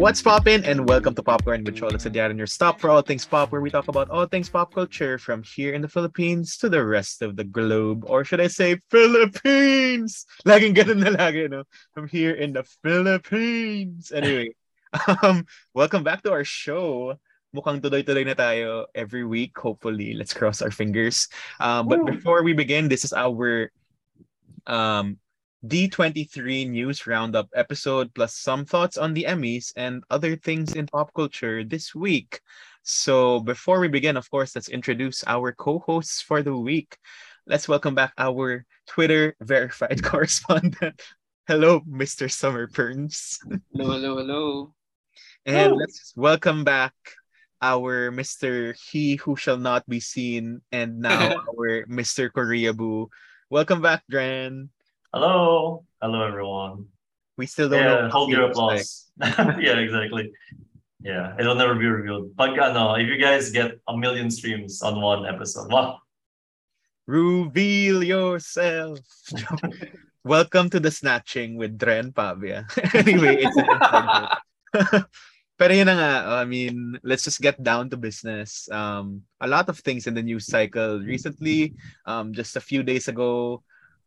What's poppin'? And welcome to Popcorn with Cholo Sadiaran, your stop for all things pop, where we talk about all things pop culture from here in the Philippines to the rest of the globe. Or should I say Philippines? Laging ganun na lagi, no? From here in the Philippines. Anyway, um, welcome back to our show. Mukhang tuloy-tuloy na tayo every week, hopefully. Let's cross our fingers. Um, but before we begin, this is our um, D23 News Roundup episode, plus some thoughts on the Emmys and other things in pop culture this week. So, before we begin, of course, let's introduce our co hosts for the week. Let's welcome back our Twitter verified correspondent. Hello, Mr. Summer Perns. Hello, hello, hello. And let's welcome back our Mr. He Who Shall Not Be Seen and now our Mr. Korea Boo. Welcome back, Dren. Hello. Hello, everyone. We still don't Yeah, know. hold your applause. yeah, exactly. Yeah, it'll never be revealed. But no, if you guys get a million streams on one episode, wow. Reveal yourself. Welcome to the snatching with Dren Pavia. anyway, it's an. Pero yun nga, I mean, let's just get down to business. Um, a lot of things in the news cycle recently, um, just a few days ago,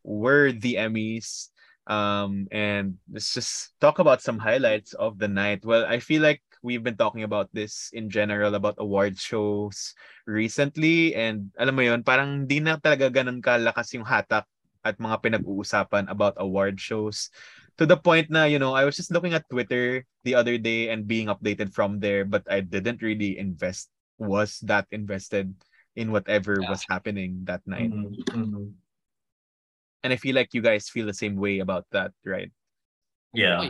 were the Emmys. Um, and let's just talk about some highlights of the night. Well, I feel like we've been talking about this in general about award shows recently and alam mo yun, parang di na talaga ganun kalakas yung hatak at mga pinag-uusapan about award shows to the point na, you know, I was just looking at Twitter the other day and being updated from there, but I didn't really invest, was that invested in whatever Yeah. was happening that night. Mhm, mhm. And I feel like you guys feel the same way about that, right? Yeah.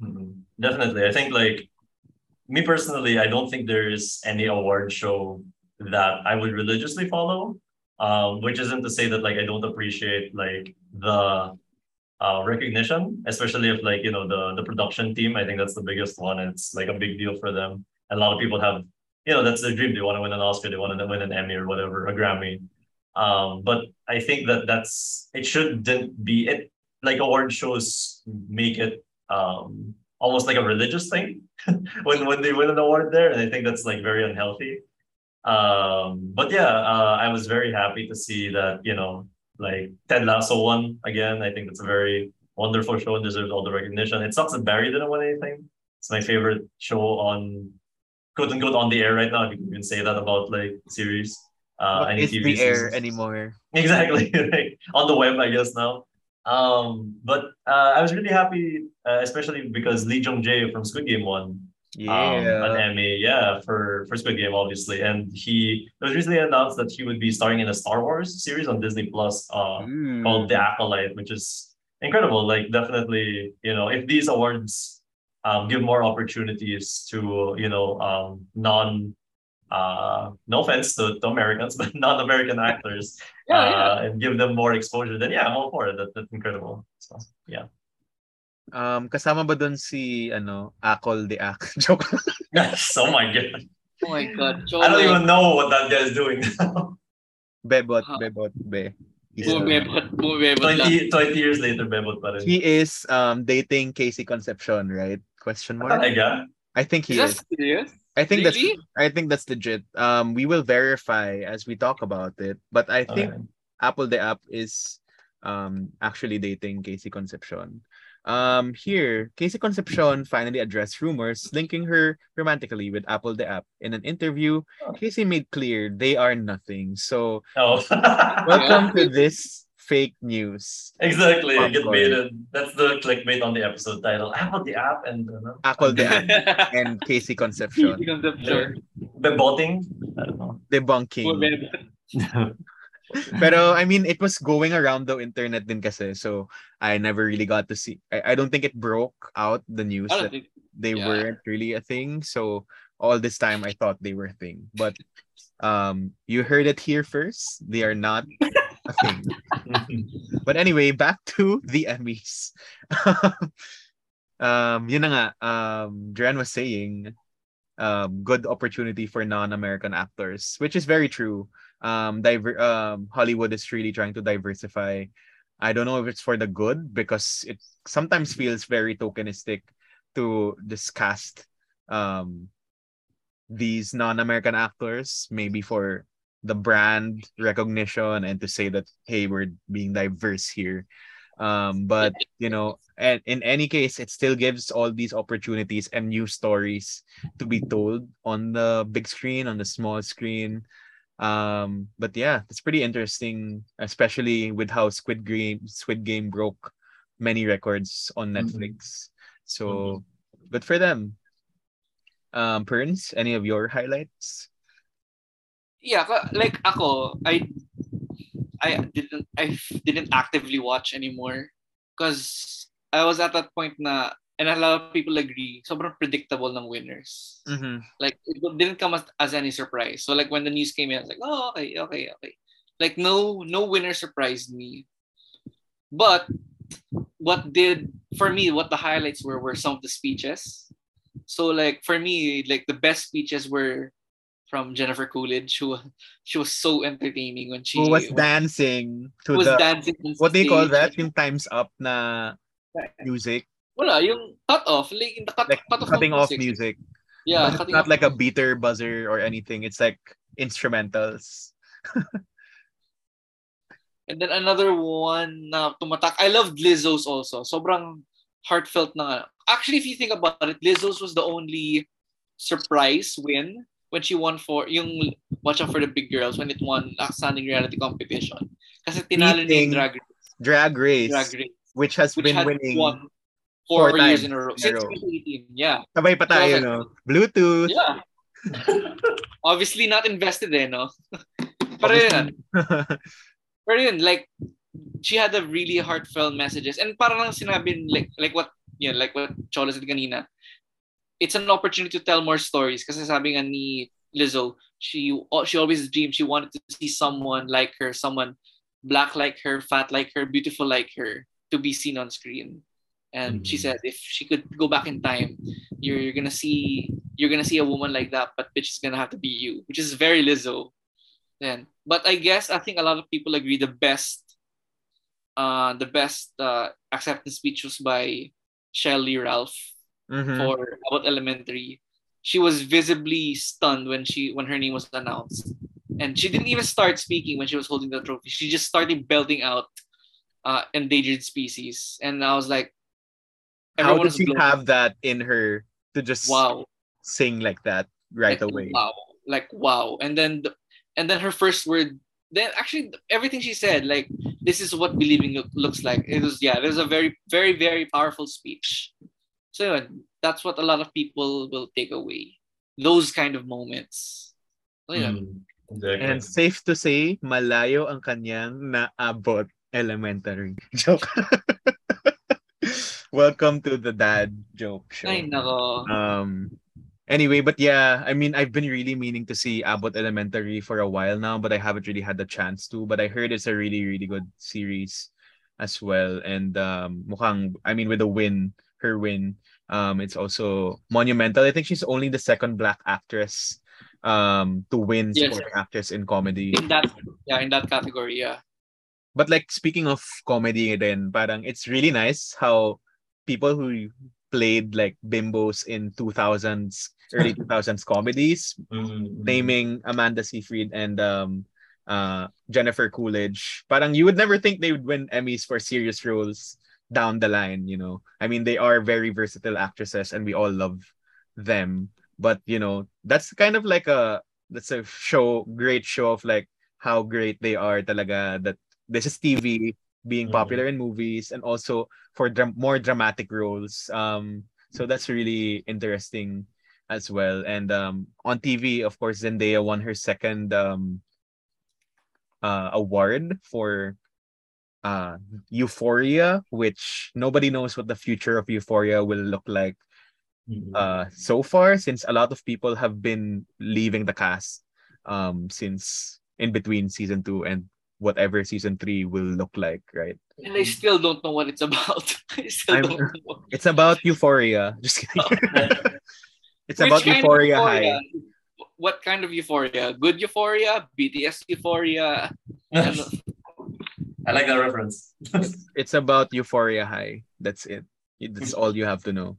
Mhm. Definitely. I think like me personally, I don't think there is any award show that I would religiously follow. Um, which isn't to say that like I don't appreciate like the uh, recognition, especially if like you know the the production team. I think that's the biggest one. It's like a big deal for them. A lot of people have, you know, that's their dream. They want to win an Oscar. They want to win an Emmy or whatever, a Grammy. Um, but I think that that's it shouldn't be it. Like award shows make it um almost like a religious thing when when they win an award there, and I think that's like very unhealthy. Um, but yeah, uh, I was very happy to see that you know like Ted Lasso won again. I think that's a very wonderful show and deserves all the recognition. It sucks that Barry didn't win anything. It's my favorite show on quote unquote on the air right now. If you can even say that about like series. Uh, What any is TV the air anymore? Exactly. like, on the web, I guess now. Um, but uh, I was really happy, uh, especially because Lee Jung Jae from Squid Game won um, an Yeah. Emmy, yeah, for for Squid Game, obviously. And he it was recently announced that he would be starring in a Star Wars series on Disney Plus, uh, Ooh. called The Acolyte, which is incredible. Like, definitely, you know, if these awards um, give more opportunities to, you know, um, non, uh, no offense to, to Americans, but non-American actors, Yeah, uh, yeah. and give them more exposure, then yeah, I'm all for it. That, that's incredible. So, yeah. Um, kasama ba dun si, ano, Akol the Ak? Joke. Yes, oh my god. Oh my God. I don't even know what that guy is doing now. Bebot, Huh. Bebot, Be. He's, Yeah. Bumibot, bumibot 20, 20 years later, Bebot pa rin. he is um dating KC Concepcion, right? Question mark. Talaga? I think he Is is. that serious? I think really? that's I think that's legit. Um, we will verify as we talk about it, but I think Okay. apl.de.ap is um actually dating KC Concepcion. Um, here, KC Concepcion finally addressed rumors linking her romantically with apl.de.ap. In an interview, Oh. KC made clear they are nothing. So, Oh. welcome to this fake news. exactly. Get Popcorn. baited. That's the clickbait on the episode title. apl.de.ap and ano, Apple the app and KC Concepcion Conception. Beboting? I don't know. debunking. Bumibot. Pero I mean, it was going around the internet din kasi. So I never really got to see. I, I don't think it broke out the news that think. they yeah. weren't really a thing. So all this time I thought they were a thing. But um you heard it here first. They are not a thing. But anyway, back to the Emmys. um yun na nga, um Duran was saying um good opportunity for non-American actors, which is very true. Um diver- um Hollywood is really trying to diversify. I don't know if it's for the good because it sometimes feels very tokenistic to just cast um these non-American actors, maybe for the brand recognition and to say that hey, we're being diverse here. Um, but you know, and in any case, it still gives all these opportunities and new stories to be told on the big screen, on the small screen. Um, but yeah, it's pretty interesting, especially with how Squid Game Squid Game broke many records on Mm-hmm. Netflix. So good for them. Um, Perns, any of your highlights? Yeah, like ako, I I didn't I didn't actively watch anymore because I was at that point na and a lot of people agree, sobrang predictable ng winners. Mm-hmm. Like it didn't come as, as any surprise. So like when the news came in, I was like, oh okay, okay, okay. Like no no winner surprised me. But what did for me what the highlights were were some of the speeches. So like for me, like the best speeches were from Jennifer Coolidge, who she was so entertaining when she Who was dancing to was the dancing what do you call that? Yung times up na music, Wala, yung cut off, like the cut, like cut off cutting ng off music. music. Yeah, But it's cutting not off like a beater buzzer or anything. It's like instrumentals. And then another one na tumatak. I loved Lizzo's also. Sobrang heartfelt na. Actually, if you think about it, Lizzo's was the only surprise win when she won for yung Watch Out for the Big Girls when it won Outstanding Reality Competition. Kasi tinalo niya yung Drag, Drag Race, drag Race, which has which been winning. four, four years in a row. Since row. 2018, yeah. Sabay pa tayo, So, no? Bluetooth. Yeah. Obviously not invested eh, no? Pero yun, Pero yun, like, she had a really heartfelt messages. And parang lang sinabi, like, like what, yun, like what Chola said kanina, it's an opportunity to tell more stories. Kasi sabi nga ni Lizzo, she, she always dreamed she wanted to see someone like her, someone black like her, fat like her, beautiful like her, to be seen on screen. And she Mhm. said, if she could go back in time, you're, you're gonna see you're gonna see a woman like that, but bitch is gonna have to be you, which is very Lizzo. Then, but I guess I think a lot of people agree the best, uh, the best uh, acceptance speech was by Sheryl Lee Ralph Mhm. for Abbott Elementary. She was visibly stunned when she when her name was announced, and she didn't even start speaking when she was holding the trophy. She just started belting out uh, endangered species, and I was like, How does she blown- have that in her to just wow sing like that right like, away? Wow, like wow. And then the, and then her first word. Then actually everything she said, like this is what believing looks like. It was yeah, it was a very very very powerful speech. So yun, that's what a lot of people will take away. Those kind of moments. So yun. Mm, exactly. And safe to say, malayo ang kanyang naabot elementary. Joke. Welcome to the dad joke show. Ay nako. Um anyway, but yeah, I mean I've been really meaning to see Abbott Elementary for a while now, but I haven't really had the chance to. But I heard it's a really, really good series as well. And um mukhang I mean with the win, her win, um it's also monumental. I think she's only the second black actress um to win Yes. supporting actress in comedy. In that yeah, in that category, yeah. But like speaking of comedy then parang it's really nice how people who played like bimbos in 2000s early 2000s comedies Mm, naming Amanda Seyfried and um uh Jennifer Coolidge parang you would never think they would win Emmys for serious roles down the line you know. I mean they are very versatile actresses and we all love them. But you know that's kind of like a that's a show great show of like how great they are talaga that this is TV being Mhm. popular in movies and also for dram- more dramatic roles. Um so that's really interesting as well. And um on TV of course Zendaya won her second um uh award for uh Euphoria which nobody knows what the future of Euphoria will look like mm, uh so far since a lot of people have been leaving the cast um since in between season 2 and whatever season 3 will look like right And I still don't know what it's about. I still don't know. it's about euphoria just kidding it's Which about kind of euphoria high What kind of euphoria? Good euphoria? BTS euphoria? Ano? I like that reference. it's about euphoria high that's it that's all you have to know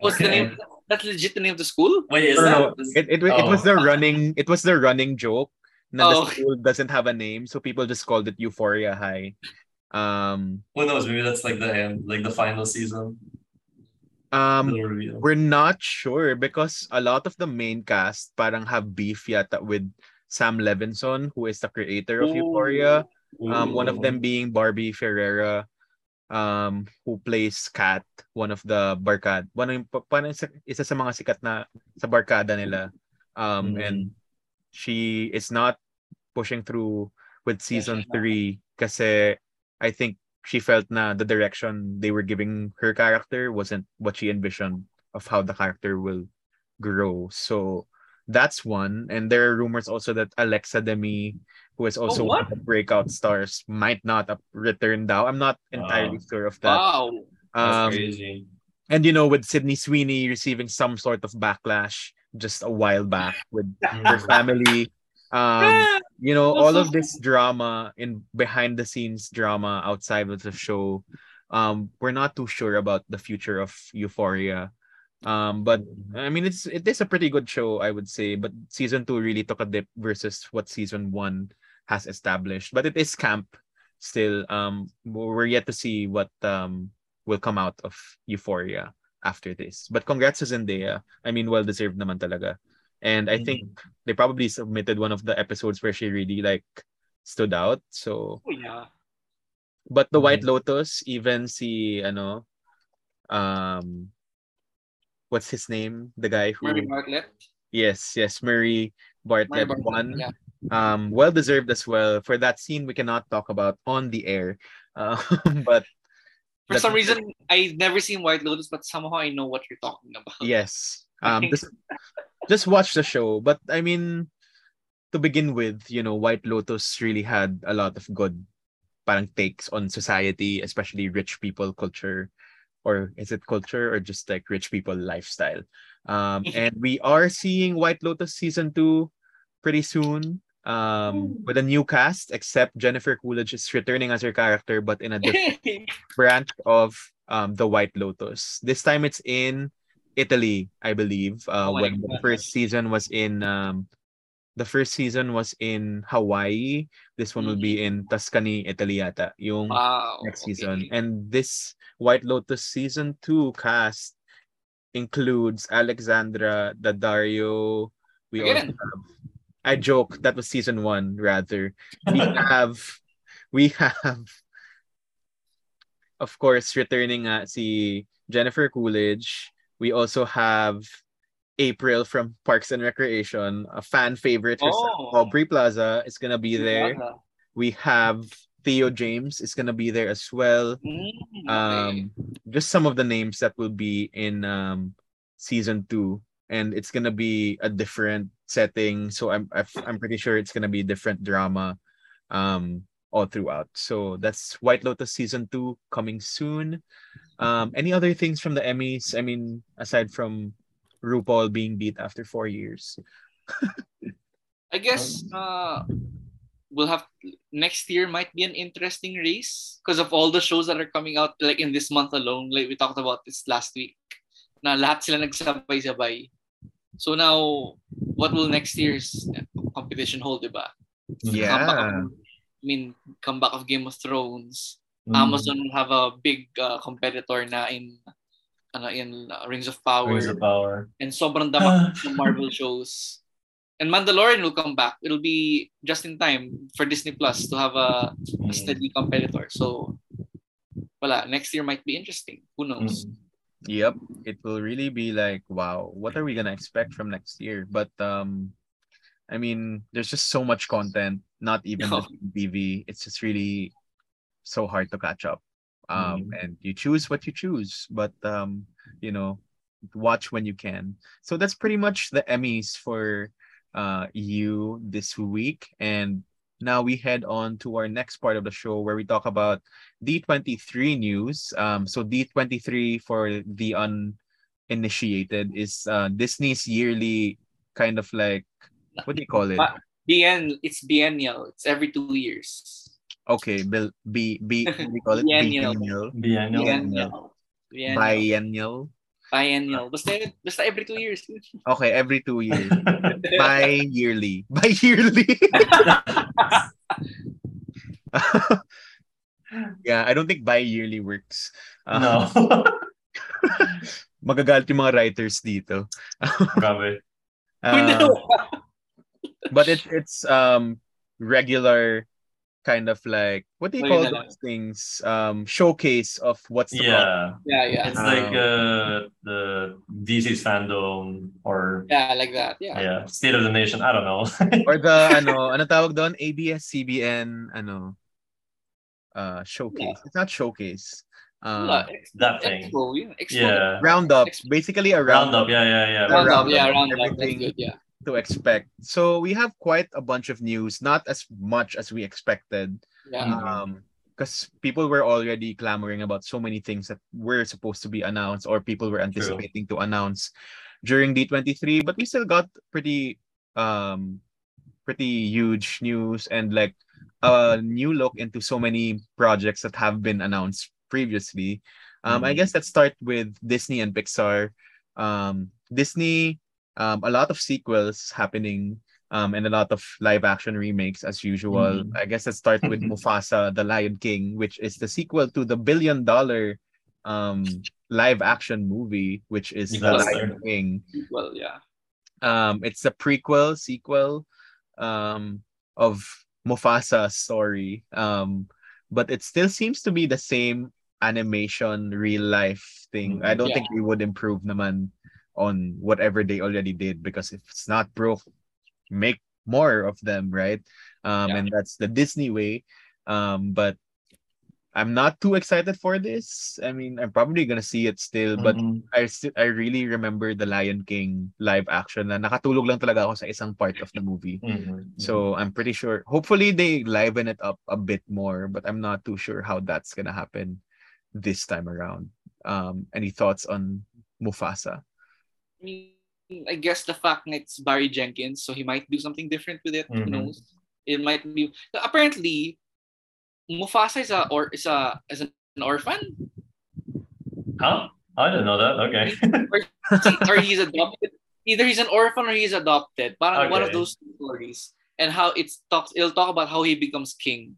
What's the name? That's legit the name of the school? Wait, is No, that? no, is- it, it, it was Oh. the running it was the running joke that Oh. the school doesn't have a name, so people just called it Euphoria High. Um, Who knows? Maybe that's like the end, like the final season. um, we're not sure because a lot of the main cast parang have beef yata with Sam Levinson, who is the creator of Euphoria. Um, one of them being Barbie Ferreira, um, who plays Kat, one of the barkad, one yung, pa- parang isa, sa mga sikat na sa barkada nila. Um, Mm. and she is not pushing through with season not. three kasi I think she felt na the direction they were giving her character wasn't what she envisioned of how the character will grow. So that's one. And there are rumors also that Alexa Demie, who is also one what? of the breakout stars, might not return returned now. I'm not entirely Wow. sure of that. Wow. That's Um, crazy. and you know, with Sydney Sweeney receiving some sort of backlash just a while back with her family. Um, you know, all of this drama in behind the scenes drama outside of the show. Um, we're not too sure about the future of Euphoria. Um, but I mean, it's it is a pretty good show, I would say. But season two really took a dip versus what season one has established. But it is camp still. Um, we're yet to see what um will come out of Euphoria after this. But congrats to Zendaya. I mean, well deserved naman talaga. And I think they probably submitted one of the episodes where she really like stood out. So, Oh, yeah. but the White Mhm. Lotus, even si ano, um, what's his name? The guy who Murray Bartlett. yes, yes, Murray Murray Bartlett Bartlett. won. Yeah. Um, well deserved as well for that scene we cannot talk about on the air. Um, but For some reason, I've never seen White Lotus, but somehow I know what you're talking about. Yes. Um just just watch the show. But I mean to begin with, you know, White Lotus really had a lot of good parang takes on society, especially rich people culture. Or is it culture or just like rich people lifestyle? Um and we are seeing White Lotus season two pretty soon. Um with a new cast, except Jennifer Coolidge is returning as her character, but in a different branch of um the White Lotus. This time it's in Italy, I believe. Uh, Oh when the first season was in um, the first season was in Hawaii. This one will be in Tuscany, Italy yata, yung wow. next season. okay. And this White Lotus season 2 cast includes Alexandra Daddario. We also have I joke that was season 1 rather. We have we have of course returning nga si Jennifer Coolidge. We also have April from Parks and Recreation, a fan favorite. Oh. Aubrey Plaza is gonna be there. Plaza. We have Theo James is gonna be there as well. Mm, okay. Um, just some of the names that will be in um season two, and it's gonna be a different setting. So I'm I'm pretty sure it's gonna be different drama, um, all throughout. So that's White Lotus season two coming soon. Um, any other things from the Emmys? I mean, aside from RuPaul being beat after four years. I guess uh, we'll have next year might be an interesting race because of all the shows that are coming out like in this month alone. Like we talked about this last week. Na lahat sila nagsabay-sabay. So now, what will next year's competition hold, diba? Comeback of, I mean, comeback of Game of Thrones. Mm. Amazon will have a big uh, competitor na in ano, in uh, Rings of Power. Rings of Power. and sobrang damak ng Marvel shows. And Mandalorian will come back. It'll be just in time for Disney Plus to have a, a Mm. steady competitor. So, wala, next year might be interesting. Who knows? Mm. Yep, it will really be like, wow, what are we gonna expect from next year? But um, I mean, there's just so much content. Not even No. the TV. It's just really so hard to catch up. Um, and you choose what you choose, but um, you know, watch when you can. So that's pretty much the Emmys for uh you this week, and now we head on to our next part of the show where we talk about D23 news. Um, so D23 for the uninitiated is uh, Disney's yearly kind of like what do you call it? Ba- Bien, it's biennial. It's every two years. Okay, Bill, B B what do you call it? Biennial. Biennial. Biennial. Biennial. Biennial. Biennial. Biennial. Basta, basta every two years. Okay, every two years. Bi-yearly. Bi-yearly. yeah, I don't think bi-yearly works. Uh, no. magagalit yung mga writers dito. Grabe. Uh, but it's it's um regular kind of like what do you call those things? Um showcase of what's the yeah. Yeah, yeah. It's like Um, uh the DC's fandom or Yeah, like that. Yeah. yeah, State of the Nation. I don't know. or the ano ano tawag doon ABS-CBN ano uh showcase. It's not showcase. Wala, Uh, ex- that thing. Expo, yun. Expo. Yeah. roundup, basically a roundup, Roundup. Yeah, yeah, yeah. Roundup, roundup yeah, roundup. That's everything. good, yeah. To expect. So we have quite a bunch of news, not as much as we expected. Yeah. Um, because people were already clamoring about so many things that were supposed to be announced or people were anticipating to announce during D23, but we still got pretty um pretty huge news and like a new look into so many projects that have been announced previously. Um, I Mhm. guess let's start with Disney and Pixar. Um, Disney, um, a lot of sequels happening um, and a lot of live action remakes as usual. Mhm. I guess let's start with Mufasa, the Lion King, which is the sequel to the billion dollar um, live action movie, which is The Lion King. Well, yeah. Um, it's a prequel, sequel um, of Mufasa's story. Um, but it still seems to be the same animation, real life thing. I don't Yeah. think we would improve naman on whatever they already did because if it's not broke, make more of them, right? Um, Yeah. and that's the Disney way. Um, but I'm not too excited for this. I mean, I'm probably gonna see it still, but Mhm. I still I really remember the Lion King live action na nakatulog lang talaga ako sa isang part of the movie. Mhm. So I'm pretty sure hopefully they liven it up a bit more, but I'm not too sure how that's gonna happen this time around. Um any thoughts on Mufasa? I mean, I guess the fact that it's Barry Jenkins, so he might do something different with it. Who Mhm. knows? It might be apparently Mufasa is a or is a is an orphan Huh? I didn't know that. Okay. or he's adopted. Either he's an orphan or he's adopted. Parang one of those stories. And how it's talks it'll talk about how he becomes king.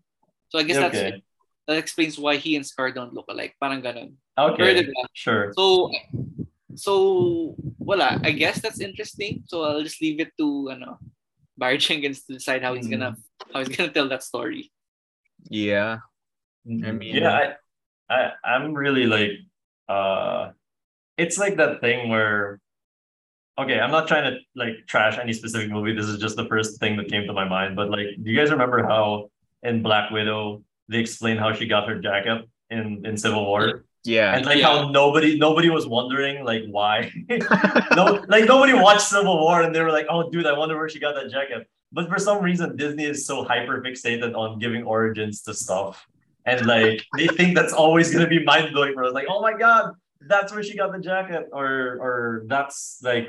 So I guess that's okay. that explains why he and Scar don't look alike. Parang ganun. Okay. Sure. So, so, wala. I guess that's interesting. So I'll just leave it to, ano, Barry Jenkins to decide how he's gonna, how he's gonna tell that story. Yeah. Mhm. mean- yeah, I, I, I'm really like, uh, it's like that thing where, okay, I'm not trying to like trash any specific movie. This is just the first thing that came to my mind. But like, do you guys remember how in Black Widow they explain how she got her jacket in in Civil War? Yeah. and like Yeah. how nobody nobody was wondering like why. No like nobody watched civil war and they were like oh dude i wonder where she got that jacket. But for some reason disney is so hyper fixated on giving origins to stuff. And like they think that's always going to be mind-blowing for us like oh my god that's where she got the jacket. Or or that's like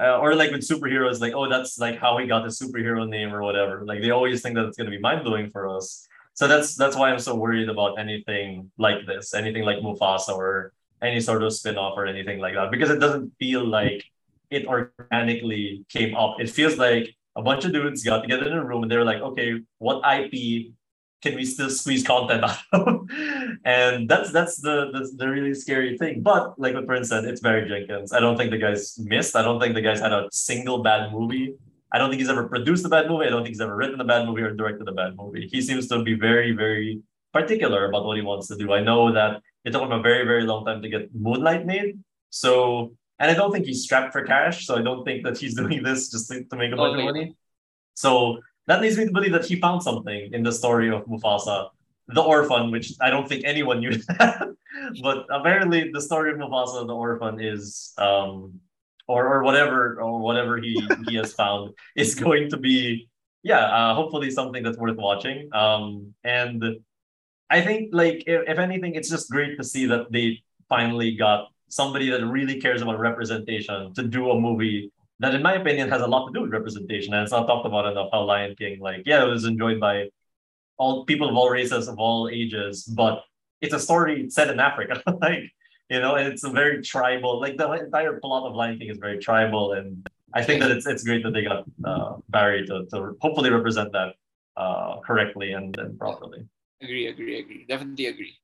uh, or like with superheroes like oh that's like how he got the superhero name or whatever. Like they always think that it's going to be mind-blowing for us so that's that's why I'm so worried about anything like this, anything like Mufasa or any sort of spin-off or anything like that, because it doesn't feel like it organically came up. It feels like a bunch of dudes got together in a room and they were like, okay, what IP can we still squeeze content out of? and that's that's the that's the really scary thing. But like what Prince said, it's Barry Jenkins. I don't think the guy's missed. I don't think the guy's had a single bad movie. I don't think he's ever produced a bad movie. I don't think he's ever written a bad movie or directed a bad movie. He seems to be very, very particular about what he wants to do. I know that it took him a very, very long time to get Moonlight made. So, and I don't think he's strapped for cash. So I don't think that he's doing this just to, to make a bunch of money. So that leads me to believe that he found something in the story of Mufasa, the orphan, which I don't think anyone knew that. but apparently the story of Mufasa, the orphan, is um or or whatever or whatever he he has found is going to be yeah uh, hopefully something that's worth watching. Um and i think like if, if anything it's just great to see that they finally got somebody that really cares about representation to do a movie that in my opinion has a lot to do with representation. And it's not talked about enough how lion king like yeah it was enjoyed by all people of all races of all ages but it's a story set in africa. Like you know, and it's a very tribal. Like the entire plot of Lion King is very tribal, and I think that it's it's great that they got uh, Barry to, to hopefully represent that uh, correctly and, and properly. Agree, agree, agree. Definitely agree.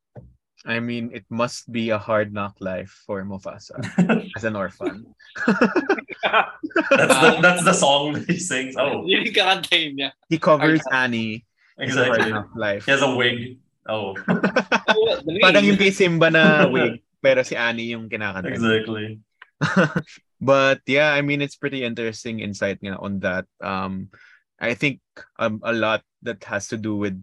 I mean, it must be a hard knock life for Mufasa as an orphan. that's the that's the song he sings. Oh, Yun yung kakanta yun. He covers Annie. in Hard exactly. Knock Life. He has a wig. Oh, Oh, the name. Parang yung kay Simba na wig, pero si Annie yung kinakanta. exactly. but yeah, I mean, it's pretty interesting insight nga on that. Um, I think um, a lot that has to do with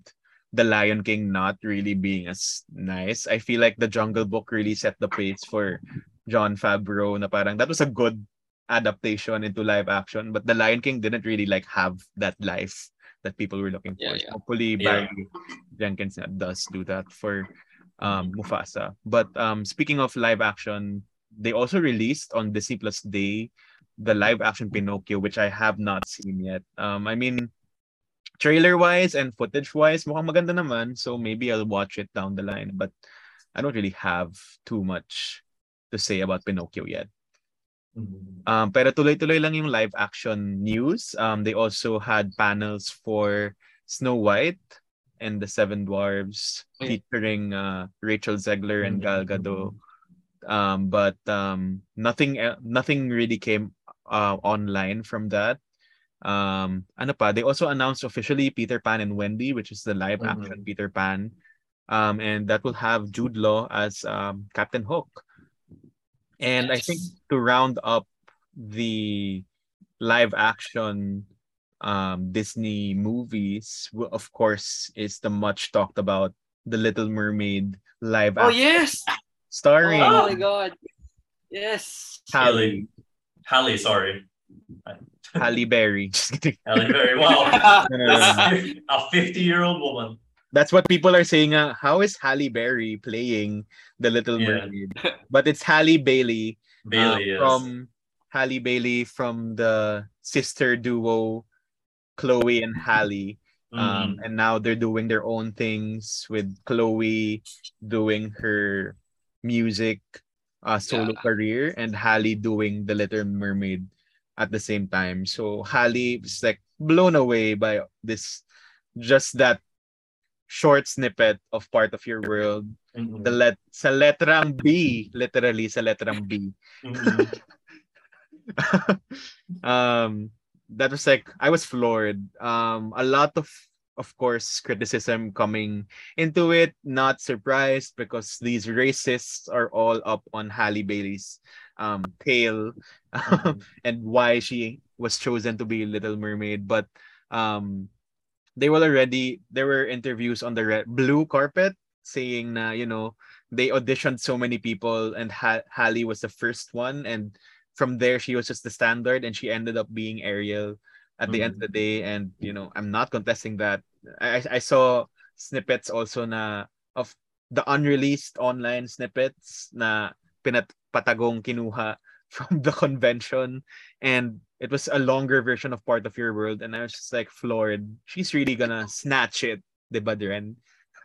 the Lion King not really being as nice. I feel like the Jungle Book really set the pace for Jon Favreau na parang that was a good adaptation into live action, but the Lion King didn't really like have that life that people were looking for. Yeah, So yeah. hopefully Yeah. Barry Jenkins does do that for um, Mufasa. But um, speaking of live action, they also released on Disney Plus Day the live action Pinocchio, which I have not seen yet. Um, I mean, trailer wise and footage wise, mukhang maganda naman. So maybe I'll watch it down the line. But I don't really have too much to say about Pinocchio yet. Um, pero tuloy-tuloy lang yung live action news. Um, they also had panels for Snow White and the Seven Dwarves featuring uh, Rachel Zegler and Gal Gadot. Um, but um, nothing nothing really came uh, online from that. Um, ano pa? They also announced officially Peter Pan and Wendy, which is the live action Peter Pan. Um, and that will have Jude Law as um, Captain Hook. And I think to round up the live action um, Disney movies, of course, is the much talked about The Little Mermaid live Oh, yes! starring Oh, my God. Yes. Halle, Halle, sorry. Halle Berry. Just kidding. Halle Berry. Wow. That's a 50 year old woman. That's what people are saying. Uh, how is Halle Berry playing the Little Yeah. Mermaid? But it's Halle Bailey uh, Bailey is. from Halle Bailey from the sister duo Chloe and Halle. Um, Mhm. and now they're doing their own things with Chloe doing her music uh, solo Yeah. career and Halle doing the Little Mermaid at the same time. So Halle is like blown away by this, just that short snippet of part of your world. Mhm. The let sa letrang B, literally sa letrang B. Mhm. um that was like I was floored. Um a lot of of course criticism coming into it, not surprised because these racists are all up on Halle Bailey's um tail Mhm. and why she was chosen to be Little Mermaid. But um they were already there were interviews on the red blue carpet saying na you know they auditioned so many people and ha- Halle was the first one and from there she was just the standard and she ended up being Ariel at the end of the mm. day. And you know I'm not contesting that. I I saw snippets also na of the unreleased online snippets na pinat patagong kinuha from the convention. And it was a longer version of part of your world. And I was just like floored. She's really gonna snatch it. The Dren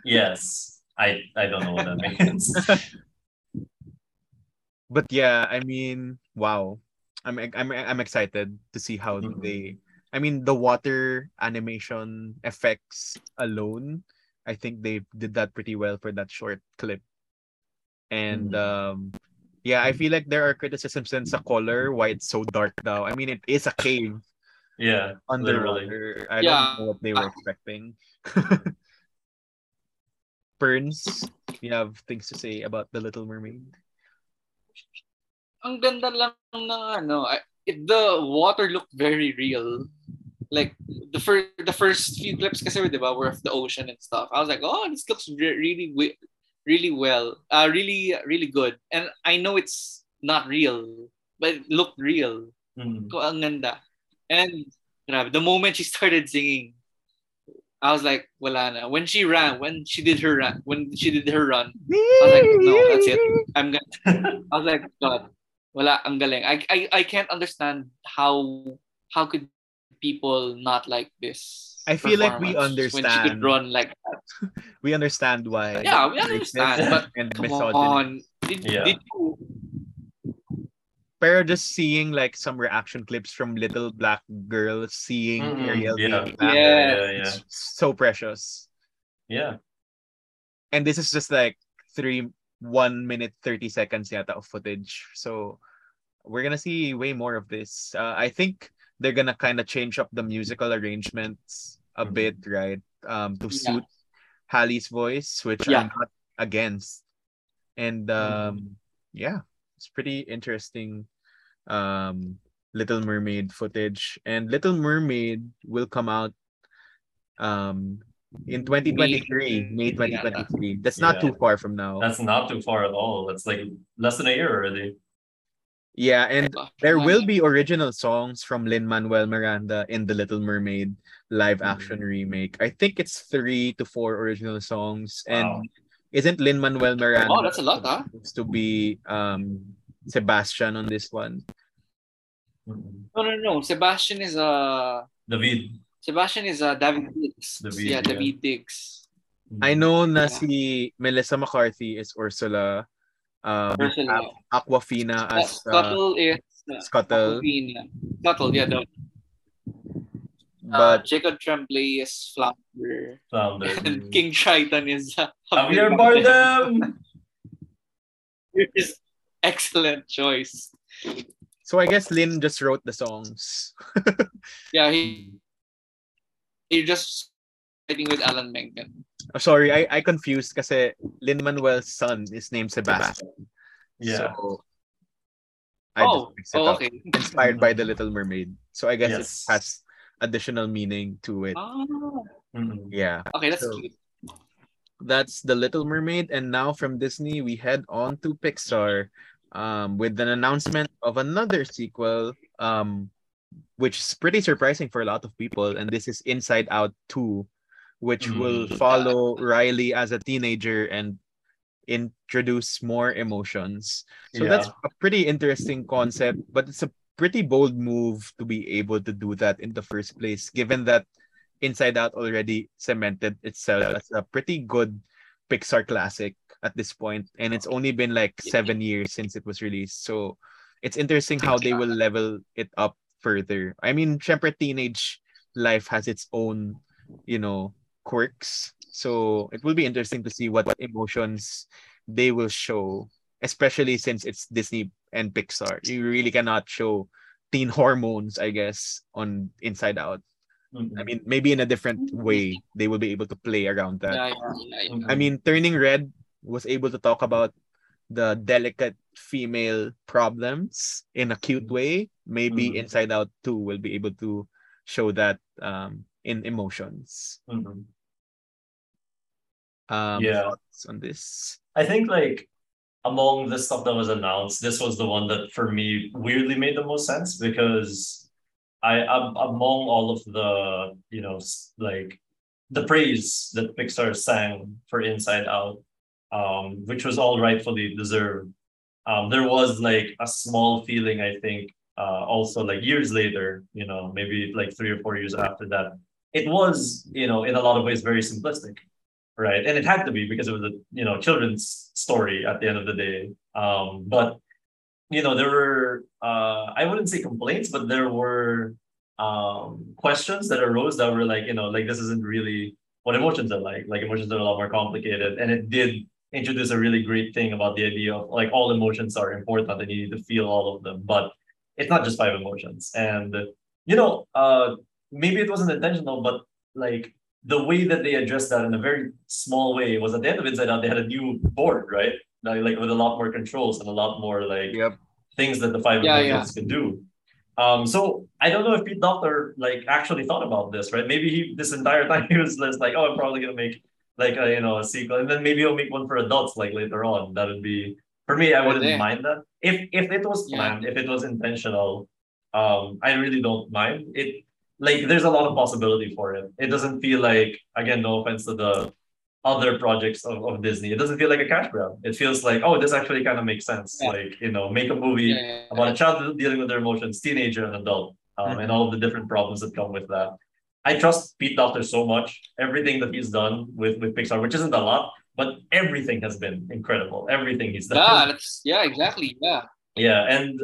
yes. I, I don't know what that means. but yeah I mean wow I'm I'm I'm excited to see how Mhm. they I mean the water animation effects alone I think they did that pretty well for that short clip and Mhm. um yeah I feel like there are criticisms in sa color why it's so dark now I mean it is a cave yeah, literally. underwater. I Yeah. don't know what they were expecting. Burns, you have things to say about the Little Mermaid? Ang ganda lang ng ano, it, the water looked very real. Like the first the first few clips kasi 'di ba were of the ocean and stuff. I was like, "Oh, this looks re- really wi- really well. Uh really really good." And I know it's not real, but it looked real. Mhm. Ko ang ganda. And grabe, the moment she started singing, I was like, wala na. When she ran, when she did her run, when she did her run, I was like, no, that's it. I'm gonna. I was like, God, wala, ang galing. I, I, I can't understand how how could people not like this. I feel like we performance when she could understand. run like that. We understand why. Yeah, we racism understand, but and Come misogyny. on, Did, Yeah. did you Pero just seeing like some reaction clips from little black girls seeing Mhm, Ariel yeah. being back, Yeah. yeah, yeah. so precious. Yeah. And this is just like three one minute thirty seconds yata of footage. So we're gonna see way more of this. Uh, I think they're gonna kind of change up the musical arrangements a Mhm. bit, right? Um, to Yeah. suit Halle's voice, which Yeah. I'm not against. And um, yeah, it's pretty interesting. Um, Little Mermaid footage, and Little Mermaid will come out um in 2023, May May 2023. That's not Yeah. too far from now. That's not too far at all. That's like less than a year already. Yeah, and there will be original songs from Lin Manuel Miranda in the Little Mermaid live Mm-hmm. action remake. I think it's three to four original songs, Wow. and isn't Lin Manuel Miranda Oh, that's a lot, huh? to be um Sebastian on this one? Mhm. No, no, no. Sebastian is uh Daveed. Sebastian is uh Daveed Diggs. Daveed, yeah, yeah. Daveed Diggs. I know na Yeah. si Melissa McCarthy is Ursula. Um, Ursula. Awkwafina Uh, as uh, Scuttle is uh, Scuttle, Awkwafina. Scuttle, yeah. The, uh, Jacob Tremblay is Flounder. Flounder. And King Triton is uh, Javier Bardem. Which is excellent choice. so I guess Lin just wrote the songs. Yeah, he he just fighting with Alan Menken. Oh, sorry, I I confused kasi Lin Manuel's son is named Sebastian. Yeah. So I oh, just mixed it oh, up. okay. Inspired by the Little Mermaid. So I guess Yes. it has additional meaning to it. Ah, Mhm. Yeah. okay, that's So- cute. That's the Little Mermaid. And now from Disney, we head on to Pixar um, with an announcement of another sequel, um, which is pretty surprising for a lot of people. And this is Inside Out 2, which will Mm. follow Riley as a teenager and introduce more emotions. So that's a pretty interesting concept, but it's a pretty bold move to be able to do that in the first place, given that Inside Out already cemented itself as a pretty good Pixar classic at this point, and it's only been like seven years since it was released. So it's interesting how they will level it up further. I mean, syempre teenage life has its own, you know, quirks. So it will be interesting to see what emotions they will show, especially since it's Disney and Pixar. You really cannot show teen hormones, I guess, on Inside Out. I mm-hmm. mean, maybe in a different way, they will be able to play around that. Yeah, yeah, yeah, yeah. I mean, Turning Red was able to talk about the delicate female problems in a cute way. Maybe Mhm. Inside Out 2 will be able to show that um, in emotions. Mhm. Um, Yeah. Thoughts on this? I think like among the stuff that was announced, this was the one that for me weirdly made the most sense because I am among all of the you know like the praise that Pixar sang for Inside Out, um, which was all rightfully deserved. Um, there was like a small feeling I think uh, also like years later, you know, maybe like three or four years after that, it was you know in a lot of ways very simplistic right? And it had to be because it was a you know children's story at the end of the day. Um but you know there were uh i wouldn't say complaints but there were um questions that arose that were like you know like this isn't really what emotions are like. Like emotions are a lot more complicated. And it did introduce a really great thing about the idea of like all emotions are important and you need to feel all of them but it's not just five emotions and you know uh maybe it wasn't intentional but like the way that they addressed that in a very small way was at the end of Inside Out, they had a new board, right? Like, like with a lot more controls and a lot more like Yep. things that the five Yeah, emotions can do. Um, so I don't know if Pete Docter like actually thought about this, right? Maybe he this entire time he was just like, oh, I'm probably gonna make like a you know a sequel, and then maybe he'll make one for adults like later on. That would be for me. I wouldn't Yeah. mind that if if it was Yeah. planned, if it was intentional. Um, I really don't mind it like there's a lot of possibility for it. It doesn't feel like again, no offense to the other projects of, of Disney. It doesn't feel like a cash grab. It feels like, oh, this actually kind of makes sense. Yeah. Like, you know, make a movie Yeah, yeah, about a child dealing with their emotions, teenager and adult, um, Mhm. and all of the different problems that come with that. I trust Pete Docter so much. Everything that he's done with, with Pixar, which isn't a lot, but everything has been incredible. Everything he's done. Yeah, that's yeah, exactly. Yeah. Yeah, and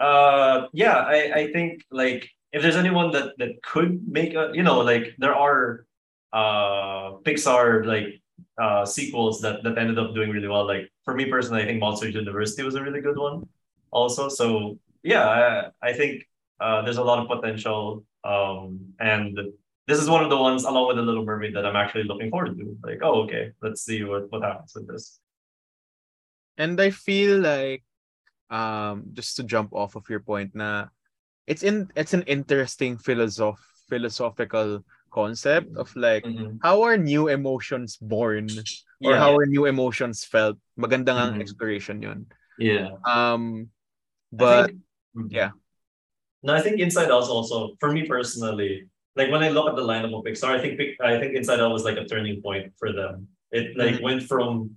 uh, yeah, I I think like if there's anyone that that could make a you know like there are uh Pixar like uh sequels that that ended up doing really well. Like for me personally, I think Monsters University was a really good one also. So yeah, I, I think uh, there's a lot of potential. Um, and this is one of the ones along with the Little Mermaid that I'm actually looking forward to. Like, oh, okay, let's see what what happens with this. And I feel like um just to jump off of your point na it's in it's an interesting philosoph philosophical concept of like Mhm. how are new emotions born or Yeah. how are new emotions felt magandang ang Mhm. exploration yun Yeah. um but think- yeah. No, I think Inside Out also for me personally. Like when I look at the lineup of Pixar, I think I think Inside Out was like a turning point for them. It like Mhm. went from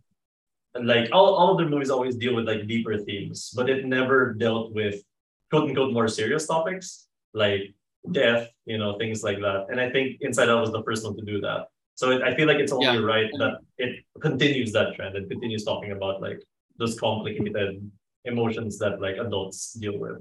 like all, all of their movies always deal with like deeper themes, but it never dealt with quote unquote more serious topics like death, you know, things like that. And I think Inside Out was the first one to do that. So it, I feel like it's only Yeah. right that it continues that trend and continues talking about like those complicated emotions that like adults deal with.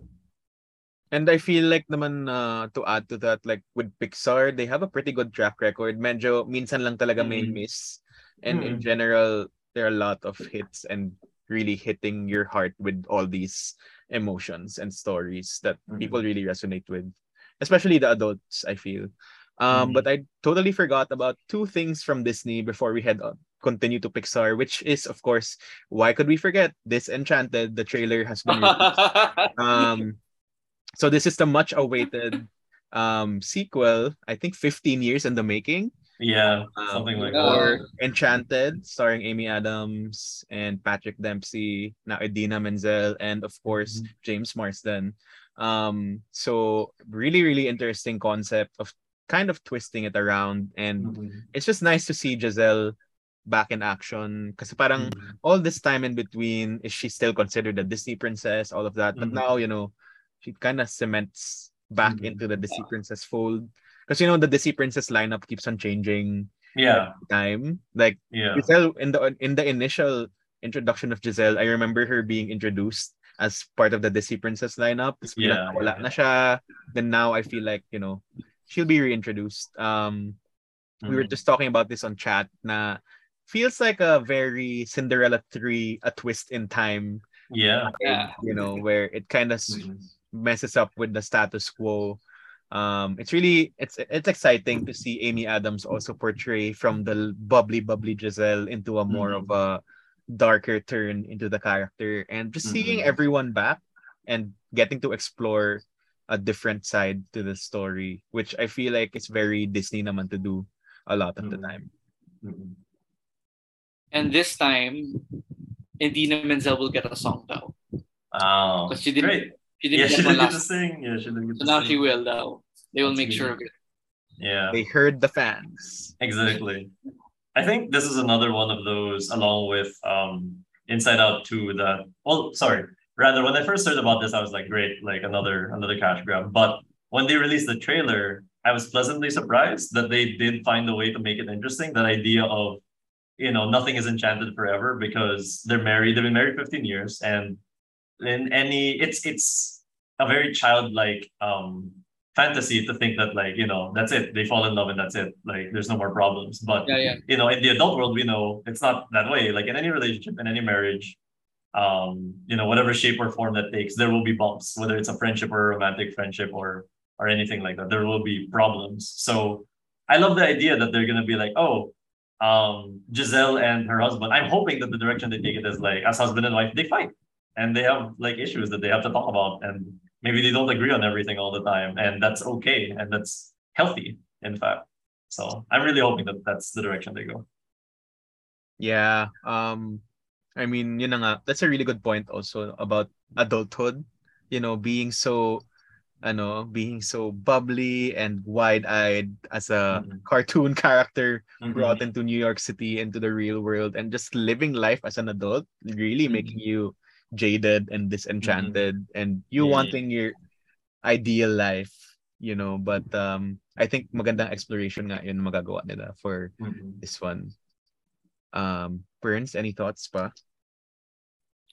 And I feel like naman uh, to add to that, like with Pixar, they have a pretty good track record. Medyo minsan lang talaga may Mhm. miss. And in Mhm. general, there are a lot of hits and really hitting your heart with all these emotions and stories that people Mhm. really resonate with. Especially the adults, I feel. Um, Mhm. But I totally forgot about two things from Disney before we head on continue to Pixar, which is, of course, why could we forget Disenchanted? The trailer has been released. um so this is the much awaited um sequel i think 15 years in the making Yeah, um, something like or enchanted starring amy adams and patrick dempsey now idina menzel and of course Mhm. james marsden um so really really interesting concept of kind of twisting it around and Mhm. it's just nice to see giselle back in action kasi parang Mhm. all this time in between, is she still considered a Disney princess? All of that. But Mhm. now, you know, she kind of cements back Mhm. into the Disney princess fold. Because you know the Disney princess lineup keeps on changing Yeah, time. Like yeah. Giselle in the in the initial introduction of Giselle, I remember her being introduced as part of the Disney princess lineup. Yeah, yeah. na siya. Then now I feel like, you know, she'll be reintroduced. Um we were Mhm. just talking about this on chat na feels like a very Cinderella 3 a twist in time Yeah. Yeah. you know where it kind of Mhm. Messes up with the status quo um it's really it's it's exciting to see Amy Adams also portray from the bubbly bubbly Giselle into a more of a darker turn into the character and just seeing Mhm. everyone back and getting to explore a different side to the story which I feel like it's very Disney naman to do a lot of the Mhm. time Mhm. and this time, Idina Menzel will get a song though. Oh, Because she didn't- great. She Yeah, didn't she get one didn't get to last. sing. Yeah, she didn't get So to now sing. she will though. They will That's make sure of it. Yeah, they heard the fans exactly. I think this is another one of those, along with um Inside Out 2, that well, sorry. Rather, when I first heard about this, I was like, great, like another another cash grab. But when they released the trailer, I was pleasantly surprised that they did find a way to make it interesting. That idea of, you know, nothing is enchanted forever because they're married. They've been married 15 years, and in any, it's it's a very childlike um fantasy to think that like you know that's it. They fall in love and that's it. Like there's no more problems. But Yeah, yeah. you know in the adult world we know it's not that way. Like in any relationship in any marriage um you know whatever shape or form that takes there will be bumps whether it's a friendship or a romantic friendship or or anything like that. There will be problems. So i love the idea that they're going to be like oh um giselle and her husband i'm hoping that the direction they take it is like as husband and wife they fight and they have like issues that they have to talk about and maybe they don't agree on everything all the time and that's okay and that's healthy in fact so i'm really hoping that that's the direction they go Yeah. Um I mean, you know that's a really good point also about adulthood, you know, being so ano, being so bubbly and wide-eyed as a Mhm. cartoon character Mhm. brought into New York City into the real world and just living life as an adult, really Mhm. making you jaded and disenchanted and you Yeah, wanting your ideal life, you know, but um I think magandang exploration nga yun magagawa nila for Mhm. this one. Um, Burns, any thoughts, pa?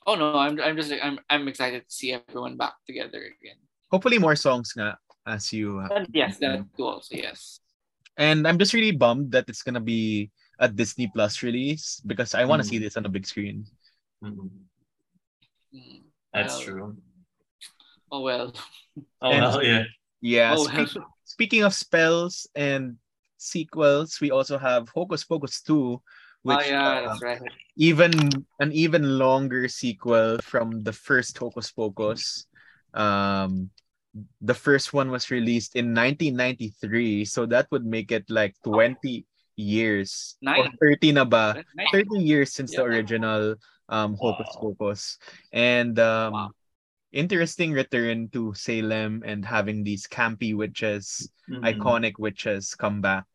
Oh no, I'm I'm just I'm I'm excited to see everyone back together again. Hopefully more songs nga as you And yes, that too also yes. And I'm just really bummed that it's gonna be a Disney Plus release because I want to Mm. see this on a big screen. Mhm. Mm. That's Well, true. Oh well. Oh And- well, yeah. Yeah. Oh speak- well. speaking of spells and sequels, we also have Hocus Pocus 2, which oh yeah, uh, that's right. even an even longer sequel from the first Hocus Pocus. Um, the first one was released in 1993, so that would make it like 20 years or Nine. 30 na ba? Nice. 30 years since the original um Hocus. Pocus. And um Wow. interesting return to Salem and having these campy witches, Mhm. iconic witches come back.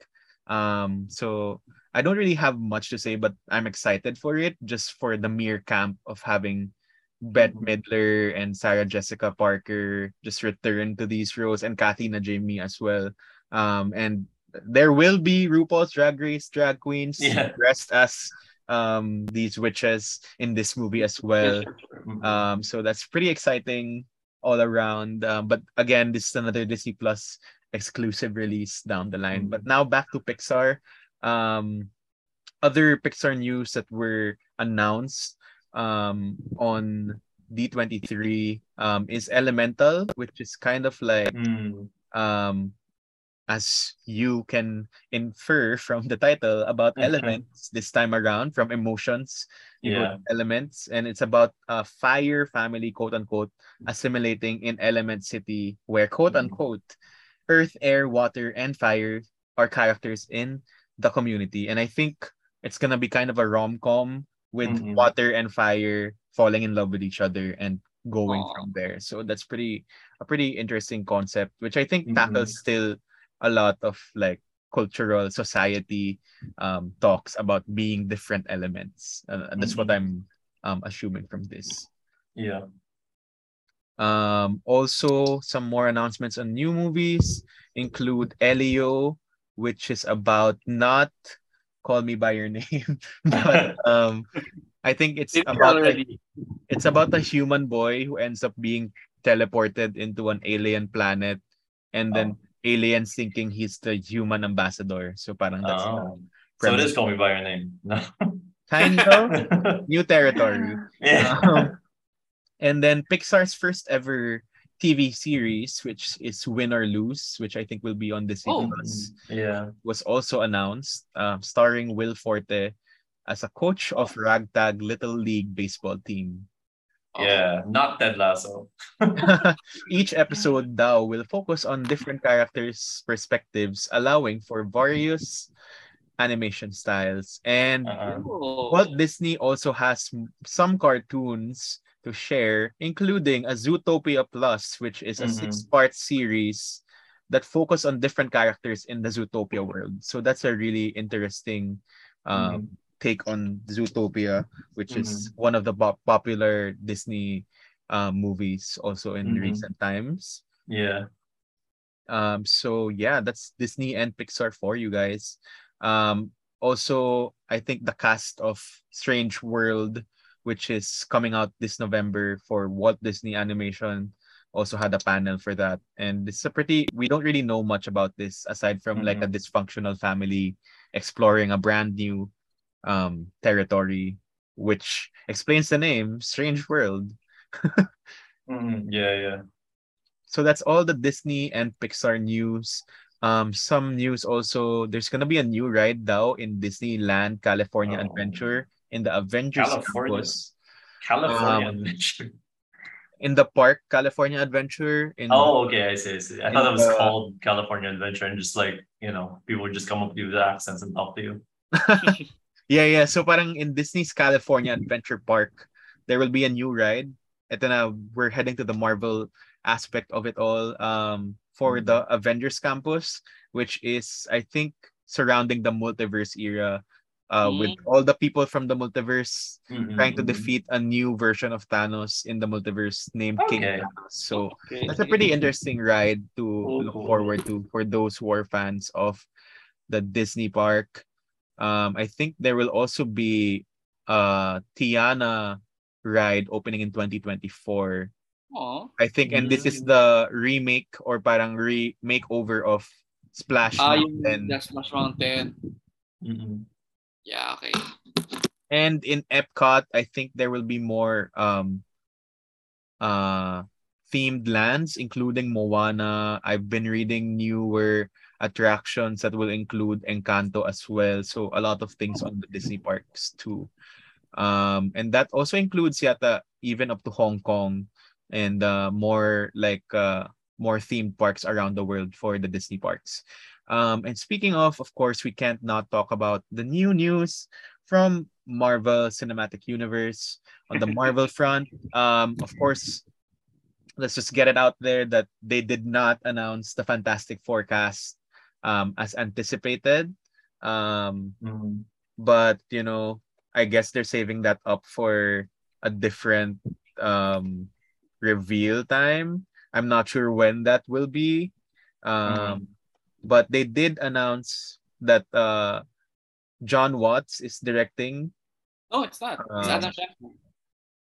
Um so I don't really have much to say, but I'm excited for it just for the mere camp of having Bette Mhm. Midler and Sarah Jessica Parker just return to these roles and Kathy Najimy as well. Um, and there will be RuPaul's Drag Race drag queens Yeah. dressed as um these witches in this movie as well. Mhm. Um, so that's pretty exciting all around. Um, but again, this is another Disney Plus exclusive release down the line. But now back to Pixar. Um, other Pixar news that were announced um, on D23 um, is Elemental, which is kind of like Mm. um, as you can infer from the title about Mhm. elements this time around from emotions Yeah. elements and it's about a fire family quote unquote assimilating in element city where quote Mhm. unquote earth air water and fire are characters in the community and i think it's gonna be kind of a rom-com with Mhm. water and fire falling in love with each other and going Aw. from there so that's pretty a pretty interesting concept which i think Mhm. tackles still a lot of like cultural society um talks about being different elements uh, that's what Mhm. i'm um assuming from this Yeah. um also some more announcements on new movies include elio which is about not call me by your name but um i think it's Did about already. it's about a human boy who ends up being teleported into an alien planet and then aliens thinking he's the human ambassador so parang that's the Oh. So it premise. Call Me By Your Name. No. kind of new territory yeah. um, and then pixar's first ever tv series which is win or lose which i think will be on Disney Oh. Plus, yeah. was also announced um, starring will forte as a coach of ragtag little league baseball team. Yeah. Not Ted Lasso. Each episode daw will focus on different characters' perspectives, allowing for various animation styles. And. Oh. Walt Disney also has some cartoons to share, including a Zootopia Plus, which is a Mhm. six-part series that focus on different characters in the Zootopia world. So that's a really interesting um, take on Zootopia, which is one of the pop- popular Disney um, movies also in Mhm. recent times. Yeah. Um, so yeah, that's Disney and Pixar for you guys. Um, also, I think the cast of Strange World, which is coming out this November for Walt Disney Animation, also had a panel for that. And it's a pretty we don't really know much about this aside from like a dysfunctional family exploring a brand new um territory, which explains the name Strange World. Mhm. Yeah. Yeah. so that's all the Disney and Pixar news. Um, some news also. There's gonna be a new ride now in Disneyland California Oh. Adventure in the Avengers California. campus. California Um, Adventure. In the park, California Adventure. In Oh, okay. I see. I see. I thought it was the- called California Adventure, and just like you know, people would just come up to you with accents and talk to you. yeah, yeah. So parang in Disney's California Adventure Park, there will be a new ride. Ito na, we're heading to the Marvel aspect of it all. Um, for Mhm. the Avengers campus, which is I think surrounding the multiverse era, uh, with all the people from the multiverse trying to Mhm. defeat a new version of Thanos in the multiverse named King Thanos. So Okay. that's a pretty interesting ride to look forward to for those who are fans of the Disney park. Um, I think there will also be uh Tiana ride opening in 2024. Oh. I think, and this is Mm. the remake or parang re makeover of Splash Ah, Mountain. That's Smash Mountain. Mm-mm. Yeah, okay. And in Epcot, I think there will be more um uh themed lands, including Moana. I've been reading newer attractions that will include Encanto as well. So a lot of things on the Disney parks too. Um, and that also includes yata even up to Hong Kong and uh, more like uh, more themed parks around the world for the Disney parks. Um, and speaking of, of course, we can't not talk about the new news from Marvel Cinematic Universe on the Marvel front. Um, of course, let's just get it out there that they did not announce the Fantastic Four cast um, as anticipated. Um, Mm. but you know, I guess they're saving that up for a different um, reveal time. I'm not sure when that will be. Um, But they did announce that uh, Jon Watts is directing. No, it's not. It's Um, Adam Shankman.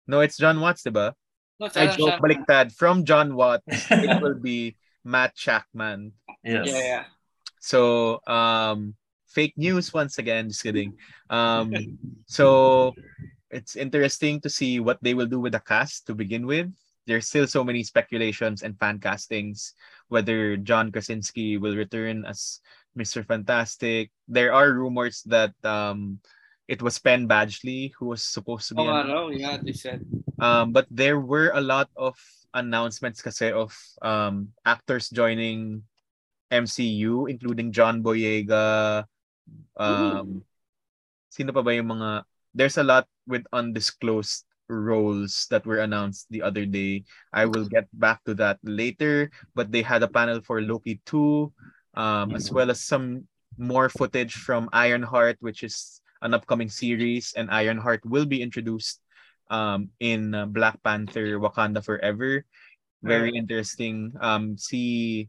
No, it's Jon Watts, diba? No, it's I joke, Shankman. baliktad. From Jon Watts, it will be Matt Shakman. yes. Yeah, yeah. So, um, fake news once again. Just kidding. Um, so it's interesting to see what they will do with the cast to begin with. There's still so many speculations and fan castings whether John Krasinski will return as Mr. Fantastic. There are rumors that um, it was Penn Badgley who was supposed to be. Oh, no, yeah, they said. Um, but there were a lot of announcements kasi of um, actors joining MCU, including John Boyega. Um, sino pa ba yung mga... There's a lot with undisclosed roles that were announced the other day. I will get back to that later. But they had a panel for Loki 2, um, as well as some more footage from Ironheart, which is an upcoming series. And Ironheart will be introduced um, in uh, Black Panther Wakanda Forever. Very interesting. Um, see,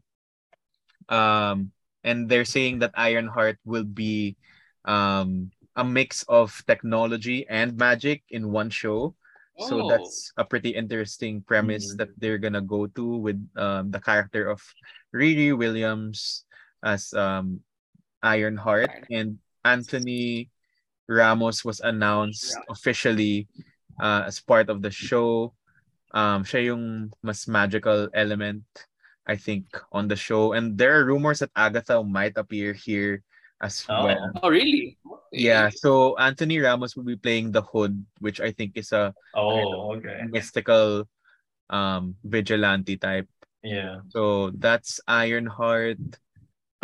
um, and they're saying that Ironheart will be um, a mix of technology and magic in one show. Oh. So that's a pretty interesting premise Mhm. that they're gonna go to with um, the character of Riri Williams as um, Ironheart and Anthony Ramos was announced officially uh, as part of the show. Um, siya yung mas magical element, I think, on the show. And there are rumors that Agatha might appear here as Oh. well. Oh, really? Yeah, so Anthony Ramos will be playing the Hood, which I think is a Oh, okay. mystical um vigilante type. Yeah. So that's Ironheart.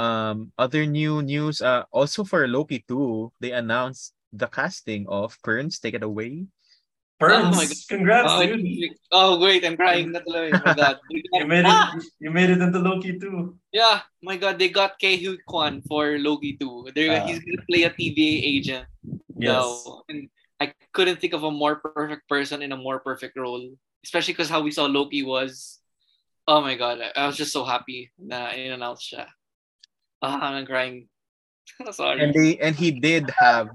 Um, other new news. Uh, also for Loki 2, they announced the casting of Perns. Take it away. Burns, Oh my God. congrats, Oh, dude. oh, wait, I'm crying na tuloy. My God. They got- You made Ah! it. You made it into Loki too. Yeah, my God, they got Ke Huy Quan for Loki 2. They're, Ah. he's gonna play a TVA agent Yes. now. And I couldn't think of a more perfect person in a more perfect role. Especially because how we saw Loki was. Oh my God, I, I was just so happy na in-announce siya. Ah, I'm crying. Sorry. And they and he did have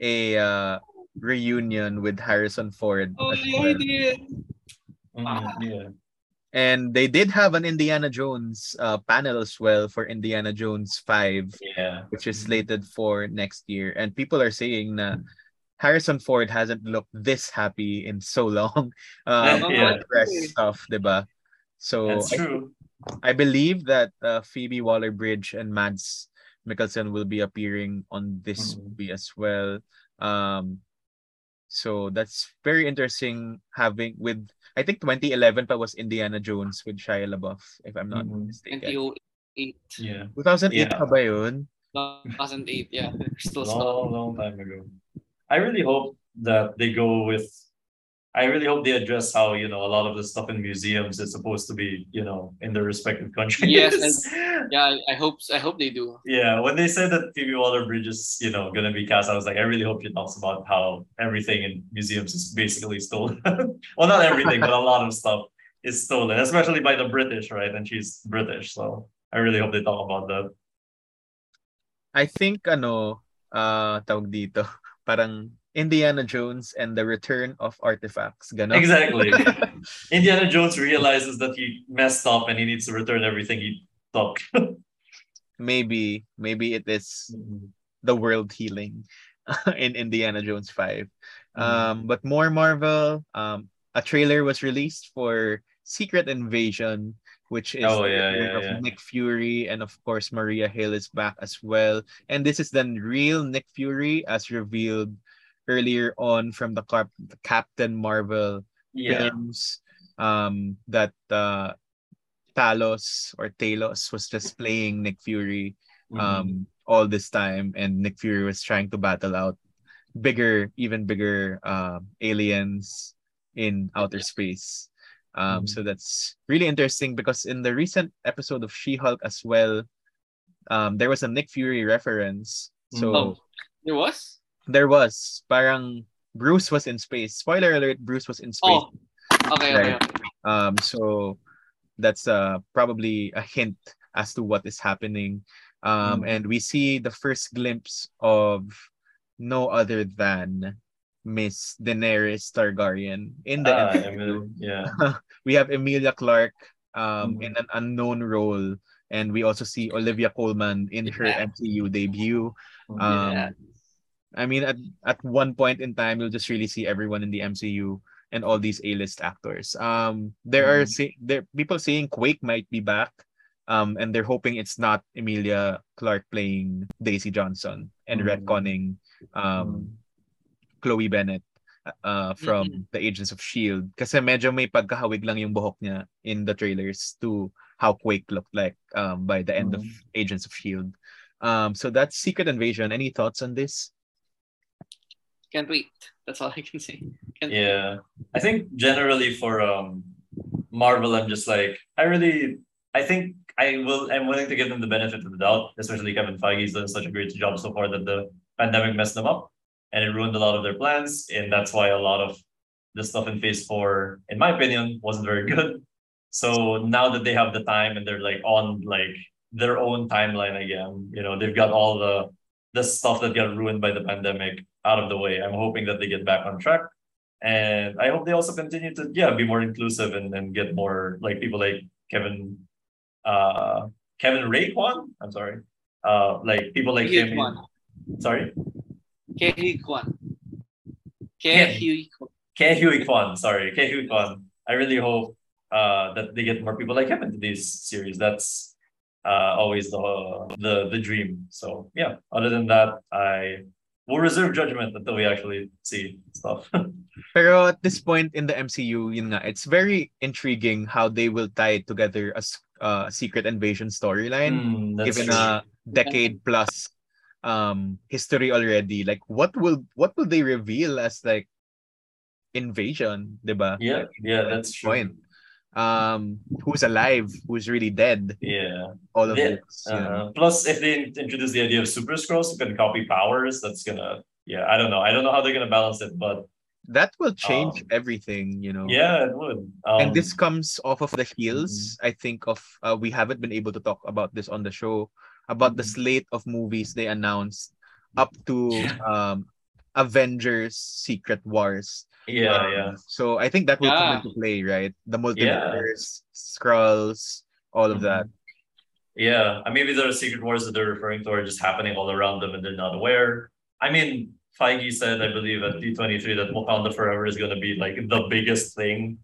a uh, reunion with Harrison Ford oh, as yeah, well. did. Mm, yeah. And they did have an Indiana Jones uh, panel as well for Indiana Jones 5. Yeah. which is slated for next year. And people are saying na Harrison Ford hasn't looked this happy in so long. Um, Yeah. press stuff, diba? So That's I, true. I believe that uh, Phoebe Waller-Bridge and Mads Mikkelsen will be appearing on this Mhm. movie as well. Um, so that's very interesting having with I think 2011 pa was Indiana Jones with Shia LaBeouf if I'm not Mhm. mistaken. 2008. Yeah. 2008 Yeah. pa ba yun? 2008, yeah. Crystal long, long time ago. I really hope that they go with. I really hope they address how you know a lot of the stuff in museums is supposed to be you know in the respective countries. Yes, Yeah, I- I hope I hope they do. yeah. When they said that Phoebe Waller-Bridge is you know gonna be cast, I was like, I really hope she talks about how everything in museums is basically stolen. well, not everything, but a lot of stuff is stolen, especially by the British, right? And she's British, so I really hope they talk about that. I think ano uh, tawag dito, parang Indiana Jones and the Return of Artifacts. Exactly. Indiana Jones realizes that he messed up and he needs to return everything he took. maybe, maybe it is the world healing in Indiana Jones 5. Mm-hmm. Um, but more Marvel, um, a trailer was released for Secret Invasion, which is Oh, yeah, yeah, of yeah. Nick Fury, and of course Maria Hill is back as well. And this is then real Nick Fury, as revealed earlier on from the, Cap- the Captain Marvel yeah. films. Um, that uh, Talos or Talos was just playing Nick Fury Mhm. um all this time and Nick Fury was trying to battle out bigger even bigger um aliens in outer space um Mhm. so that's really interesting because in the recent episode of She-Hulk as well um there was a Nick Fury reference so Oh. There was? There was parang Bruce was in space spoiler alert Bruce was in space Oh. Okay, okay, Right. okay. um so that's uh probably a hint as to what is happening um Mm. and we see the first glimpse of no other than Miss Daenerys Targaryen in the MCU. Emily, yeah. we have Emilia Clarke um Mhm. in an unknown role and we also see Olivia Colman in her Yeah. MCU debut um Yeah. I mean at at one point in time you'll just really see everyone in the MCU and all these A-list actors. Um there are Mhm. say, there people saying Quake might be back. Um and they're hoping it's not Emilia Clarke playing Daisy Johnson and Mhm. retconning um Chloe Bennet uh from the Agents of Shield kasi medyo may pagkahawig lang yung buhok niya in the trailers to how Quake looked like um by the end of Agents of Shield. Um so that's Secret Invasion. Any thoughts on this? Can't wait. That's all I can say. Can't Yeah. I think generally for um Marvel, I'm just like I really I think I will I'm willing to give them the benefit of the doubt, especially Kevin Feige's done such a great job so far that the pandemic messed them up and it ruined a lot of their plans. And that's why a lot of the stuff in phase four, in my opinion, wasn't very good. So now that they have the time and they're like on like their own timeline again, you know, they've got all the the stuff that got ruined by the pandemic out of the way. I'm hoping that they get back on track. And I hope they also continue to yeah be more inclusive and, and get more like people like Kevin uh Kevin Ray Kwan. I'm sorry. Uh like people like Kevin. Kwan. Sorry. Ke Huy Quan. Kehui Kwan. Ke Huy Quan, sorry, Ke Huy Quan. I really hope uh, that they get more people like him into this series. That's uh, always the the the dream. So yeah. Other than that, I will reserve judgment until we actually see stuff. Pero at this point in the MCU, yun nga, it's very intriguing how they will tie together a s- uh, secret invasion storyline Mm, given true. a decade plus um history already. Like what will what will they reveal as like invasion, 'di ba? yeah, yeah, that's true. point. Um who's alive, who's really dead, Yeah. all of Yeah, this. You? Uh, plus, if they introduce the idea of super Skrulls who can copy powers, that's gonna yeah. I don't know. I don't know how they're gonna balance it, but That will change Um, everything, you know. yeah, it would. Um, and this comes off of the heels i think of uh, we haven't been able to talk about this on the show about the Mhm. slate of movies they announced up to Yeah. um avengers secret wars yeah, Um, yeah. so i think that will come into play right the multiverse Skrulls all of that Yeah, I mean, maybe are secret wars that they're referring to are just happening all around them and they're not aware. I mean, Feige said, I believe, at D23 that Wakanda Forever is going to be like the biggest thing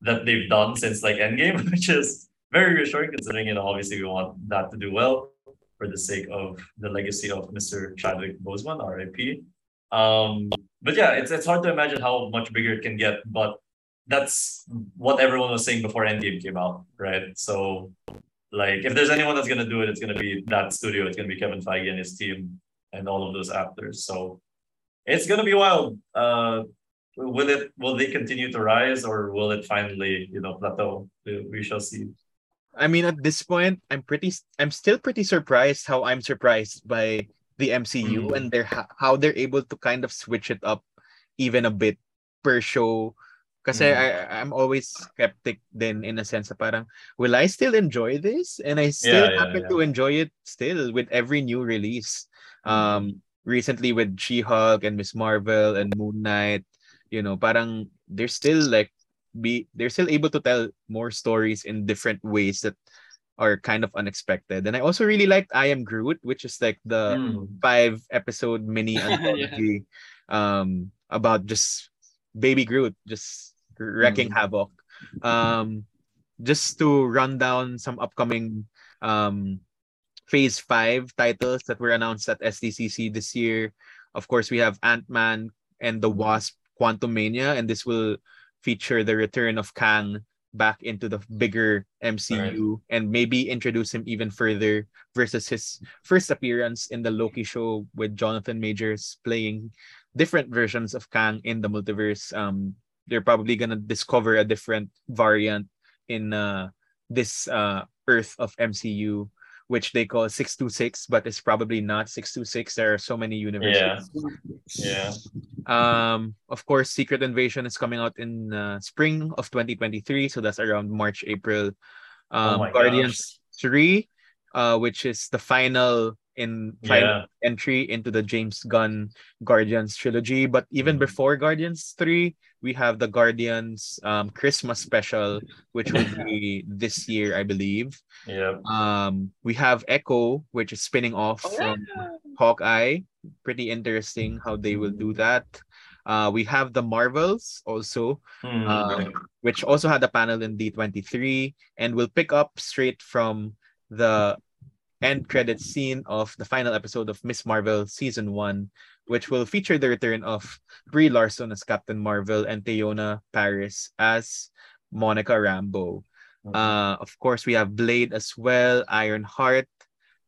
that they've done since like Endgame, which is very reassuring considering, you know, obviously we want that to do well for the sake of the legacy of Mr. Chadwick Boseman, RIP. Um, but yeah, it's, it's hard to imagine how much bigger it can get, but that's what everyone was saying before Endgame came out, right? So like if there's anyone that's gonna do it, it's gonna be that studio. It's gonna be Kevin Feige and his team and all of those actors. So it's gonna be wild. Uh, will it? Will they continue to rise, or will it finally, you know, plateau? We, shall see. i mean at this point i'm pretty i'm still pretty surprised how i'm surprised by the mcu Mm. and their how they're able to kind of switch it up even a bit per show Kasi Mm. I, I'm always skeptic then in a sense na parang, will I still enjoy this? And I still Yeah, yeah, happen yeah. to enjoy it still with every new release. Mm. Um, recently with She-Hulk and Miss Marvel and Moon Knight, you know, parang they're still like be they're still able to tell more stories in different ways that are kind of unexpected. And I also really liked I Am Groot, which is like the Mm. five episode mini anthology um about just baby Groot just wrecking Mm. havoc. Um just to run down some upcoming um phase 5 titles that were announced at SDCC this year. Of course, we have Ant-Man and the Wasp Quantumania, and this will feature the return of Kang back into the bigger MCU and maybe introduce him even further versus his first appearance in the Loki show with Jonathan Majors playing different versions of Kang in the multiverse. Um, they're probably gonna discover a different variant in uh, this uh, Earth of MCU, which they call 626, but it's probably not 626. There are so many universes. Yeah. Yeah. Um, of course, Secret Invasion is coming out in uh, spring of 2023, so that's around March, April. Um, Oh Guardians 3, uh, which is the final in final Yeah. entry into the James Gunn Guardians trilogy. But even Mhm. before Guardians 3, we have the Guardians um, Christmas special, which will be this year, I believe. Yep. Um, we have Echo, which is spinning off Oh, from Hawkeye. Pretty interesting how they will do that. Uh, we have the Marvels also, Hmm. uh, which also had a panel in D23 and will pick up straight from the end credit scene of the final episode of Miss Marvel season one, which will feature the return of Brie Larson as Captain Marvel and Teyonah Parris as Monica Rambeau. Mhm. Uh, of course, we have Blade as well, Iron Heart,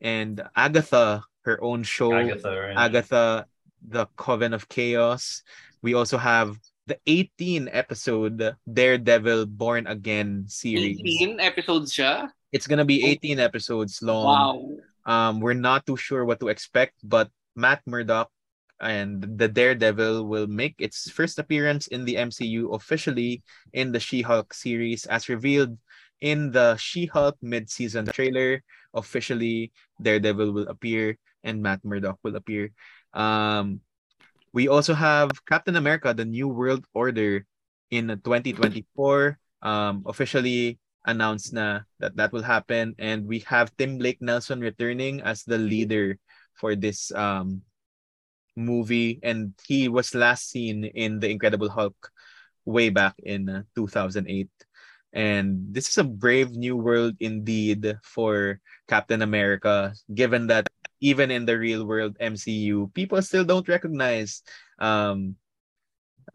and Agatha, her own show. Agatha, right? Agatha, the Coven of Chaos. We also have the 18 episode Daredevil Born Again series. 18 episodes siya? It's gonna be 18 episodes long. Wow. Um, we're not too sure what to expect, but Matt Murdock and the Daredevil will make its first appearance in the MCU officially in the She-Hulk series, as revealed in the She-Hulk mid-season trailer. Officially, Daredevil will appear and Matt Murdock will appear. Um, we also have Captain America: The New World Order in 2024. Um, officially announced na that that will happen. And we have Tim Blake Nelson returning as the leader for this um movie. And he was last seen in The Incredible Hulk way back in uh, 2008 and this is a brave new world indeed for Captain America given that even in the real world MCU people still don't recognize um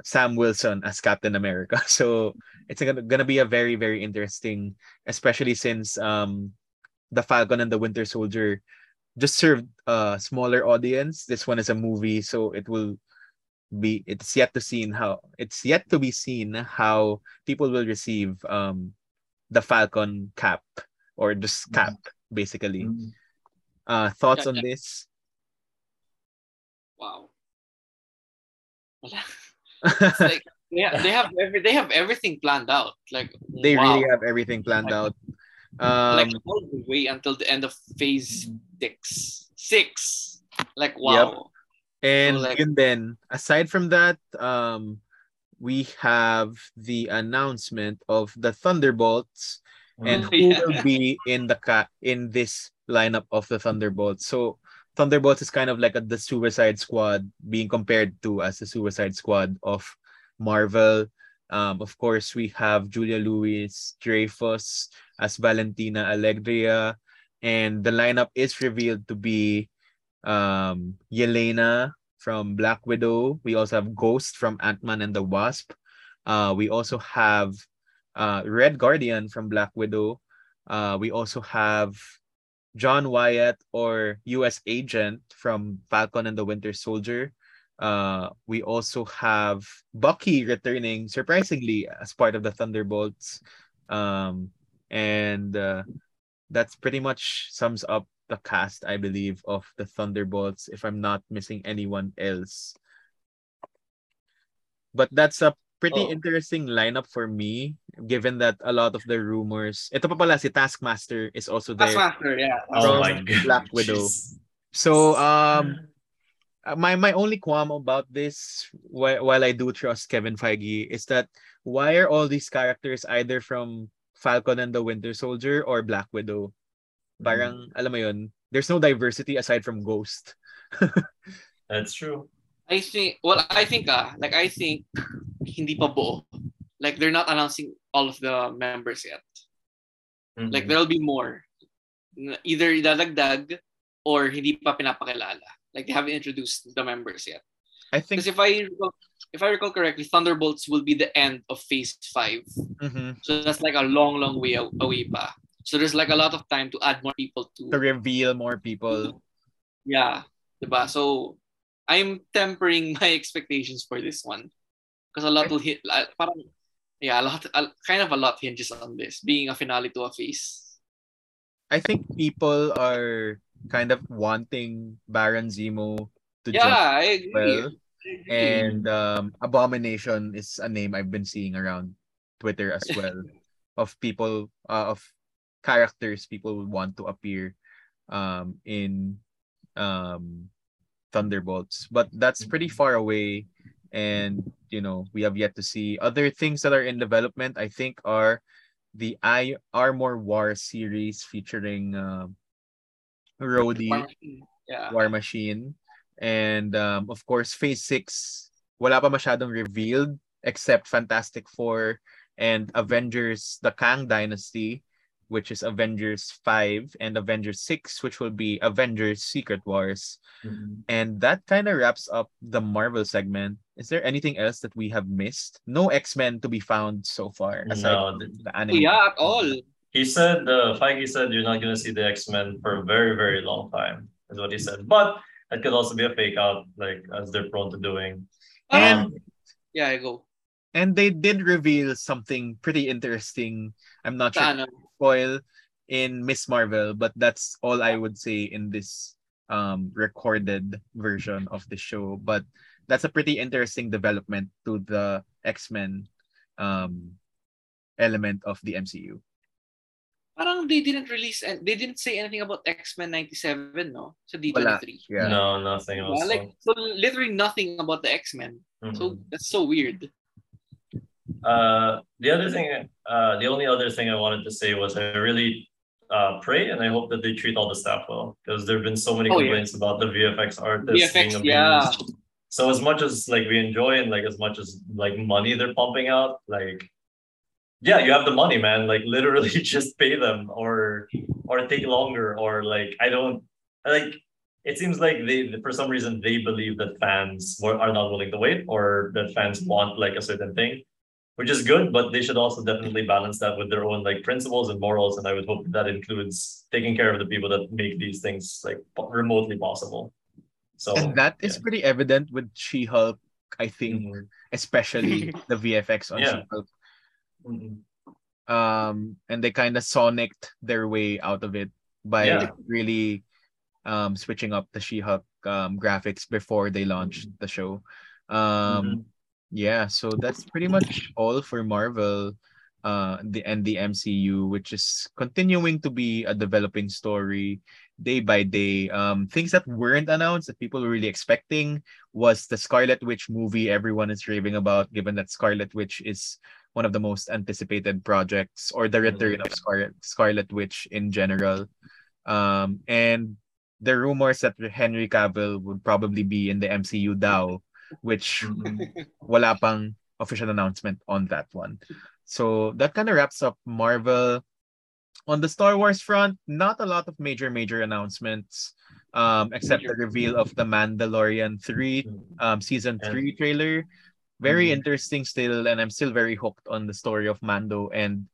Sam Wilson as Captain America. So it's gonna, gonna be a very, very interesting, especially since um the Falcon and the Winter Soldier just served a smaller audience. This one is a movie, so it will be it's yet to seen how it's yet to be seen how people will receive um the Falcon cap or just cap basically. Mhm. Uh thoughts Yeah, on yeah. this? Wow. Wala. Like they have, they have every they have everything planned out. Like they wow. really have everything planned out. Um like all the way until the end of phase six. Six. Like wow. And like- yun din, aside from that, um, we have the announcement of the Thunderbolts and Mhm. who Yeah. will be in the ca- in this lineup of the Thunderbolts. So Thunderbolts is kind of like a, the Suicide Squad being compared to as the Suicide Squad of Marvel. Um, of course, we have Julia Louis Dreyfus as Valentina Allegra, and the lineup is revealed to be um, Yelena from Black Widow. We also have Ghost from Ant Man and the Wasp. Uh, we also have uh, Red Guardian from Black Widow. Uh, we also have John Wyatt or U.S. Agent from Falcon and the Winter Soldier. Uh, we also have Bucky returning surprisingly as part of the Thunderbolts. Um, and uh, that's pretty much sums up the cast, I believe, of the Thunderbolts, if I'm not missing anyone else. But that's a pretty Oh. interesting lineup for me, given that a lot of the rumors. Ito pa pala, si Taskmaster is also there. Taskmaster, yeah. Oh my god. Black Widow. Jeez. So, um, uh, my my only qualm about this while, while I do trust Kevin Feige is that why are all these characters either from Falcon and the Winter Soldier or Black Widow? Parang alam mo yun, there's no diversity aside from Ghost. That's true. I think well I think ah like I think hindi pa buo. Like they're not announcing all of the members yet. Mhm. Like there'll be more. Either idadagdag or hindi pa pinapakilala. Like they haven't introduced the members yet. I think Because if I recall, if I recall correctly, Thunderbolts will be the end of Phase Five. Mhm. So that's like a long, long way away pa. So there's like a lot of time to add more people to to reveal more people. Yeah, diba? So I'm tempering my expectations for this one because a lot will hit. uh, Parang, yeah, a lot, kind of a lot hinges on this being a finale to a phase. I think people are kind of wanting Baron Zemo to Yeah, I agree. well. I agree. And um, Abomination is a name I've been seeing around Twitter as well of people uh, of characters people would want to appear um, in um, Thunderbolts, but that's pretty far away. And you know we have yet to see other things that are in development. I think are the I Armor War series featuring um, Rhodey. War Machine. Yeah. War Machine. And um, of course, Phase 6, wala pa masyadong revealed except Fantastic Four and Avengers, the Kang Dynasty, which is Avengers 5, and Avengers 6, which will be Avengers Secret Wars. Mhm. And that kind of wraps up the Marvel segment. Is there anything else that we have missed? No X-Men to be found so far, aside No, from the Oh, anime. yeah, at all. He said, uh, Feige said, you're not going to see the X Men for a very, very long time, is what he said. But it could also be a fake out, like as they're prone to doing. Parang- And yeah, I go. and they did reveal something pretty interesting. I'm not sure Sa spoil in Miss Marvel, but that's all I would say in this um recorded version of the show. But that's a pretty interesting development to the X-Men um element of the MCU. parang they didn't release and they didn't say anything about X-Men 97, no? Sa Wala. D23. Yeah. No, nothing else. Yeah, like so literally nothing about the X-Men. Mhm. So that's so weird. Uh, the other thing, uh, the only other thing I wanted to say was I really uh, pray and I hope that they treat all the staff well because there have been so many Oh, yeah. complaints about the VFX artists being abused. yeah. So as much as like we enjoy and like as much as like money they're pumping out, like yeah, you have the money, man. Like literally just pay them or or take longer or like I don't like it seems like they for some reason they believe that fans are not willing to wait or that fans mm-hmm. want like a certain thing which is good but they should also definitely balance that with their own like principles and morals and i would hope that includes taking care of the people that make these things like remotely possible so and that is yeah. pretty evident with She-Hulk, I think, Mhm. especially the VFX on Yeah. She-Hulk. Mhm. um and they kind of sonicked their way out of it by Yeah. really um switching up the She-Hulk um graphics before they launched the show. Um yeah, so that's pretty much all for Marvel uh the and the MCU which is continuing to be a developing story day by day. Um things that weren't announced that people were really expecting was the Scarlet Witch movie everyone is raving about given that Scarlet Witch is one of the most anticipated projects or the return of Scarlet Scarlet Witch in general. Um, and the rumors that Henry Cavill would probably be in the MCU DAO, which Mhm. wala pang official announcement on that one. So that kind of wraps up Marvel. On the Star Wars front, not a lot of major major announcements, um, except the reveal of the Mandalorian three um season three trailer. Very Mhm. interesting still, and I'm still very hooked on the story of Mando and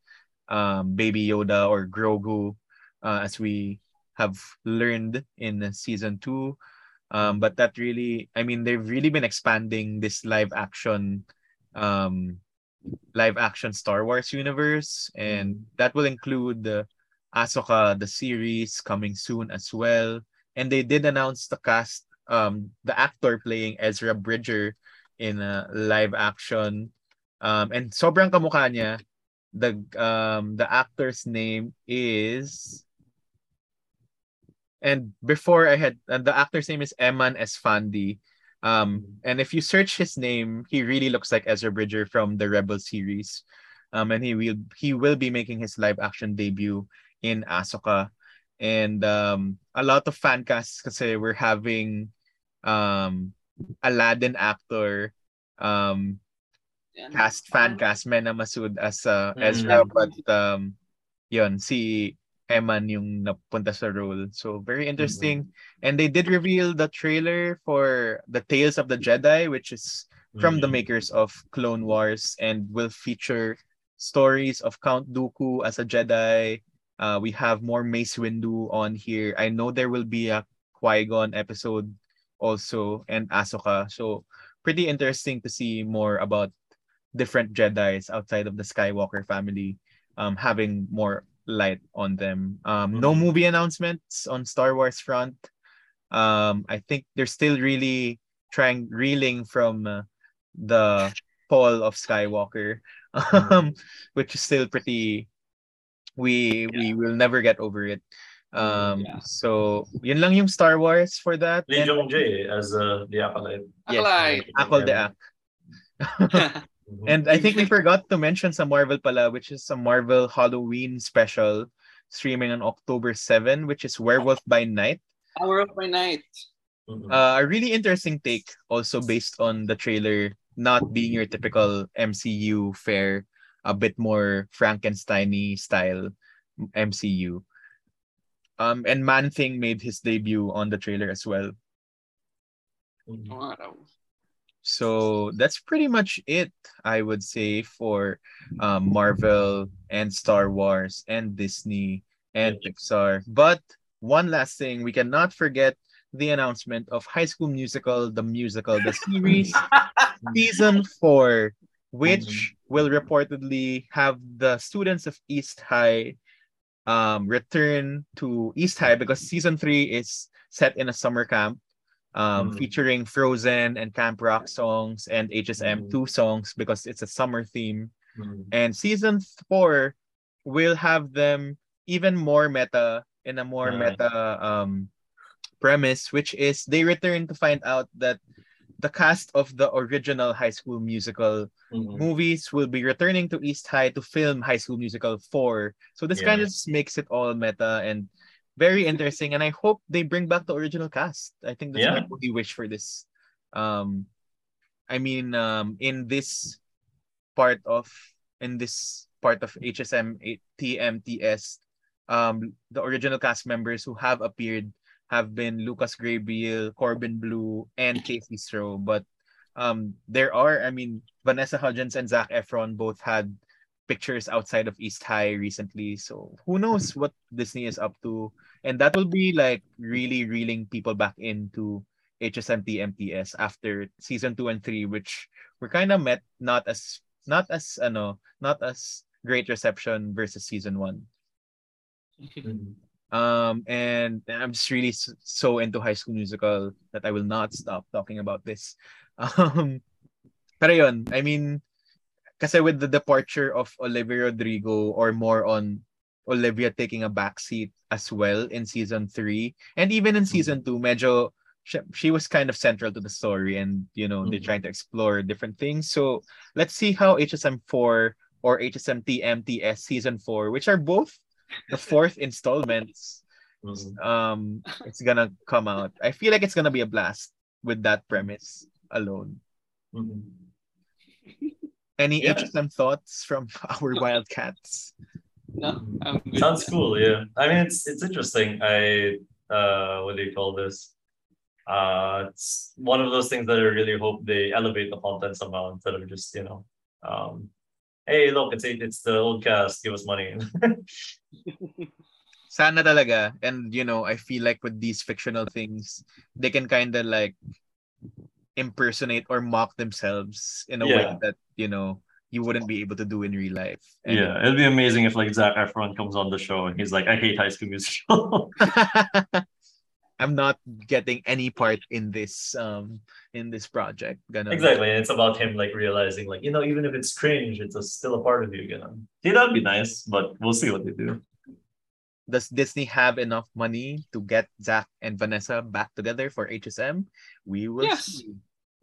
um Baby Yoda or Grogu, uh, as we have learned in season two. Um, but that really, I mean, they've really been expanding this live action, um, live action Star Wars universe, and that will include the Ahsoka the series coming soon as well. And they did announce the cast, um, the actor playing Ezra Bridger in a live action. Um, and sobrang kamukha niya. The um the actor's name is and before I had uh, the actor's name is Eman Esfandi. Um, and if you search his name, he really looks like Ezra Bridger from the Rebel series. Um, and he will he will be making his live action debut in Ahsoka. And um, a lot of fan casts kasi we're having um, Aladdin actor um, cast fan cast Mena Massoud as uh, Ezra Mm. but um yun si Eman yung napunta sa role so very interesting. And they did reveal the trailer for the Tales of the Jedi which is from the Mhm. makers of Clone Wars and will feature stories of Count Dooku as a Jedi. Uh we have more Mace Windu on here. I know there will be a Qui-Gon episode also and Ahsoka. So pretty interesting to see more about different Jedi's outside of the Skywalker family um having more light on them. Um no Mhm. movie announcements on Star Wars front. Um I think they're still really trying reeling from uh, the fall of Skywalker um which is still pretty we we will never get over it. Um Yeah. so yun lang yung Star Wars for that. Lee And- Jung Jae as uh, the acolyte. Yes. Acolyte. Akol de Ak. Mhm. And I think we forgot to mention some Marvel pala, which is a Marvel Halloween special streaming on October 7, which is Werewolf by Night. Hour of my night. Mhm. Uh, a really interesting take, also based on the trailer not being your typical MCU fare, a bit more Frankenstein style MCU. Um, and Man Thing made his debut on the trailer as well. Mhm. Oo nga raw. So that's pretty much it, I would say, for um, Marvel and Star Wars and Disney and Pixar. But one last thing, we cannot forget the announcement of High School Musical, the musical, the series, season four, which will reportedly have the students of East High um, return to East High because season three is set in a summer camp um, Mhm. featuring Frozen and Camp Rock songs and HSM Mhm. two songs because it's a summer theme. Mhm. And season four will have them even more meta in a more Uh. meta um, premise, which is they return to find out that the cast of the original High School Musical Mhm. movies will be returning to East High to film High School Musical 4. So this kind of just makes it all meta and very interesting. And I hope they bring back the original cast. I think that's my Yeah. only wish for this. Um, I mean, um, in this part of in this part of HSM TMTS, um, the original cast members who have appeared have been Lucas Grabeel, Corbin Bleu, and KayCee Stroh. But um, there are, I mean, Vanessa Hudgens and Zac Efron both had pictures outside of East High recently. So who knows what Disney is up to. And that will be like really reeling people back into HSMT MTS after season two and three, which were kind of met not as not as ano, not as great reception versus season one. Mhm. Um, and I'm just really so into High School Musical that I will not stop talking about this. Um, pero yun, I mean, kasi with the departure of Olivia Rodrigo or more on Olivia taking a backseat as well in season three, and even in season two, medyo she, she was kind of central to the story, and you know they're Mhm. trying to explore different things. So let's see how HSM four or HSMT MTS season four, which are both the fourth installments Mhm. um it's gonna come out i feel like it's gonna be a blast with that premise alone Mhm. any Yeah. hsm thoughts from our wildcats No, I'm good. Sounds cool, yeah. I mean, it's it's interesting. I uh, what do you call this? Uh, it's one of those things that I really hope they elevate the content somehow instead of just you know, um, hey, look, it's it's the old cast, give us money. sana talaga and you know i feel like with these fictional things they can kind of like impersonate or mock themselves in a way that you know you wouldn't be able to do in real life And- yeah, it'd be amazing if like Zac Efron comes on the show and he's like, I hate High School Musical. i'm not getting any part in this um in this project Gonna- exactly, and it's about him like realizing like you know even if it's cringe, it's a, still a part of you. You know, yeah, that'd be nice, but we'll see what they do. does Disney have enough money to get Zac and Vanessa back together for HSM? We will Yes. see.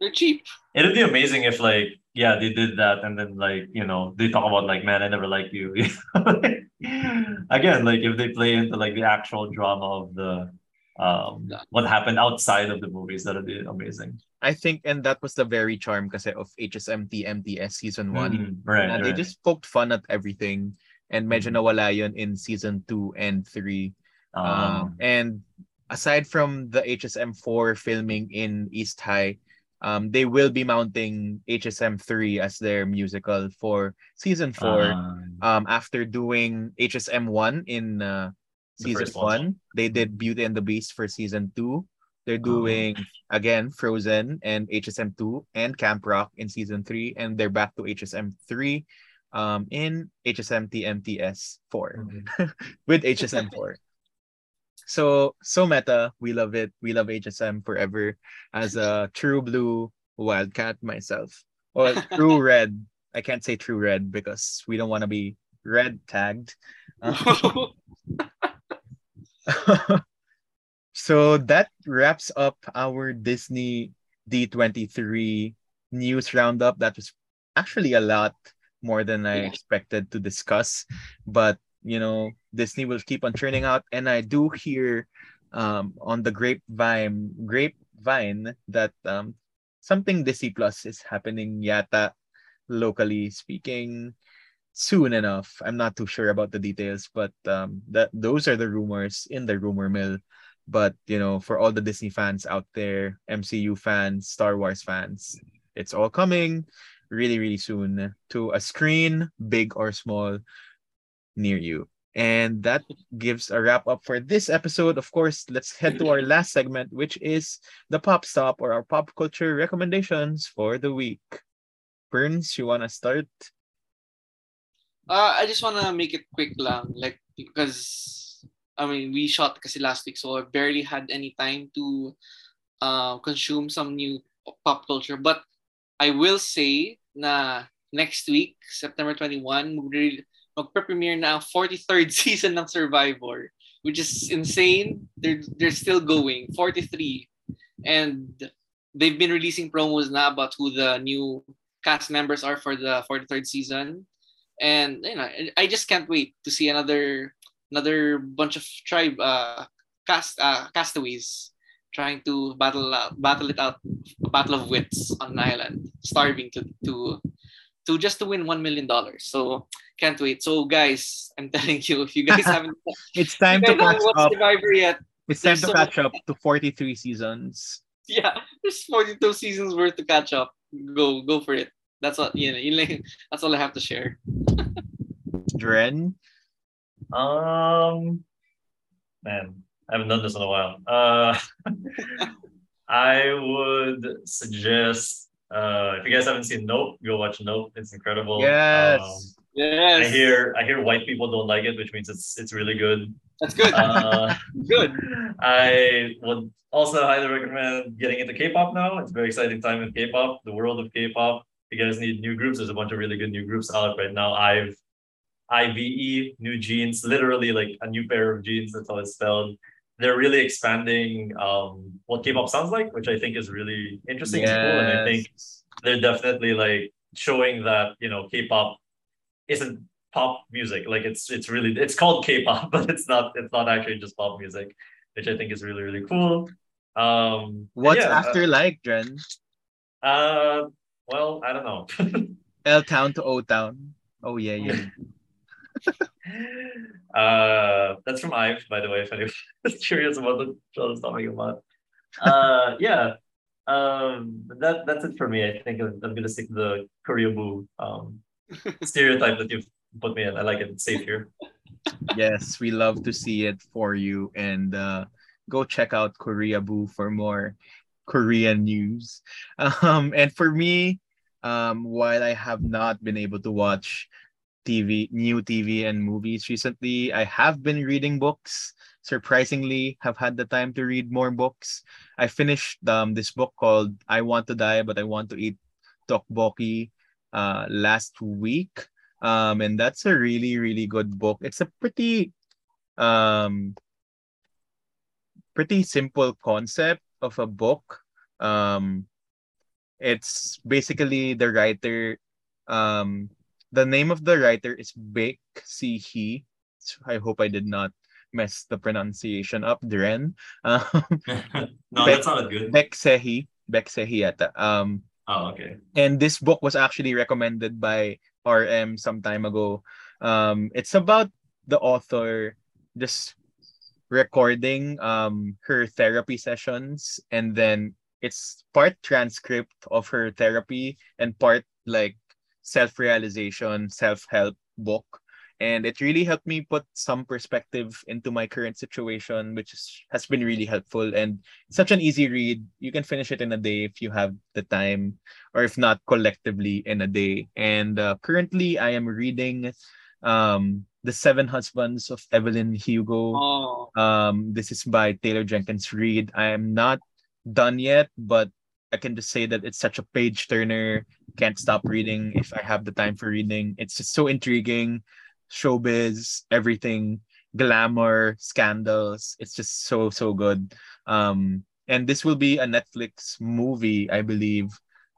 They're cheap. It'd be amazing if like yeah they did that and then like you know they talk about like man I never liked you. Again, like if they play into like the actual drama of the um Yeah. what happened outside of the movies, that'd be amazing. I think, and that was the very charm because of HSMT MTS season one. Mm, right, Uh, right. They just poked fun at everything and medyo Mhm. nawala yun in season two and three. um, Um, and aside from the HSM4 filming in East High, um, they will be mounting HSM3 as their musical for season four. um, um, after doing HSM1 in uh, season one. they did Beauty and the Beast for season two. They're Oh. doing again Frozen and HSM2 and Camp Rock in season three, and they're back to HSM3 um, in HSM TMTS 4 mhm. with HSM4. So so meta, we love it. We love HSM forever. As a true blue wildcat myself, or true red. I can't say true red because we don't want to be red tagged. So that wraps up our Disney D23 news roundup. That was actually a lot more than I expected to discuss. But, you know, Disney will keep on churning out. And I do hear um, on the grapevine, grapevine that um, something Disney Plus is happening yata locally speaking soon enough. I'm not too sure about the details, but um, that those are the rumors in the rumor mill. But you know, for all the Disney fans out there, MCU fans, Star Wars fans, it's all coming really, really soon to a screen, big or small, near you. And that gives a wrap up for this episode. Of course, let's head to our last segment, which is the pop stop or our pop culture recommendations for the week. Burns, you wanna start? Uh, I just wanna make it quick lang, like because I mean we shot kasi last week, so I barely had any time to uh, consume some new pop culture. But I will say na next week, September 21, we mag- magpe-premiere na ang 43rd season ng Survivor, which is insane. They're they're still going, 43, and they've been releasing promos na about who the new cast members are for the 43rd season and you know I just can't wait to see another another bunch of tribe uh cast uh castaways trying to battle out, battle it out a battle of wits on an island starving to to to just to win one million dollars so can't wait so guys i'm telling you if you guys haven't It's time to guys catch up. survivor yet It's time to so catch up to 43 seasons. yeah there's 42 seasons worth to catch up go go for it that's what you know yun lang- that's all i have to share Dren, Um, man, I haven't done this in a while. Uh, I would suggest uh, if you guys haven't seen Nope, go watch Nope. It's incredible. yes. Um, yes I hear I hear white people don't like it, which means it's it's really good. that's good Uh, good I would also highly recommend getting into K-pop now. It's a very exciting time in K-pop, the world of K-pop. If you guys need new groups, there's a bunch of really good new groups out right now. I've IVE, NewJeans, literally like a new pair of jeans. That's how it's spelled. They're really expanding um, what K-pop sounds like, which I think is really interesting and cool. And I think they're definitely like showing that you know K-pop isn't pop music. Like it's it's really it's called K-pop, but it's not it's not actually just pop music, which I think is really really cool. Um, What's yeah, after like, Dren? Uh, uh, well, I don't know. L Town to O Town. Oh yeah, yeah. uh, that's from Ive, by the way. If anyone's curious about the show that's talking about. Uh, yeah. Um, that that's it for me. I think I'm, I'm gonna stick to the Koreaboo um stereotype that you've put me in. I like it. It's safe here. yes, we love to see it for you. And uh, go check out Koreaboo for more Korean news. Um, and for me, um, while I have not been able to watch TV, new TV and movies recently, I have been reading books. Surprisingly, have had the time to read more books. I finished um, this book called "I Want to Die, but I Want to Eat Tteokbokki" uh, last week. Um, and that's a really, really good book. It's a pretty um, pretty simple concept of a book. Um, it's basically the writer. Um, the name of the writer is Baek Si Hee. I hope I did not mess the pronunciation up. Dren. Um, no, that sounded good. Baek Sehi. Baek Sehi yata. Um, oh, okay. And this book was actually recommended by RM some time ago. Um, it's about the author just recording um her therapy sessions and then it's part transcript of her therapy and part like self-realization self-help book and it really helped me put some perspective into my current situation which is, has been really helpful and such an easy read you can finish it in a day if you have the time or if not collectively in a day and uh, currently i am reading um the Seven Husbands of Evelyn Hugo. Oh. Um, this is by Taylor Jenkins Reid. I am not done yet, but I can just say that it's such a page turner. Can't stop reading if I have the time for reading. It's just so intriguing. Showbiz, everything, glamour, scandals. It's just so so good. Um, and this will be a Netflix movie, I believe,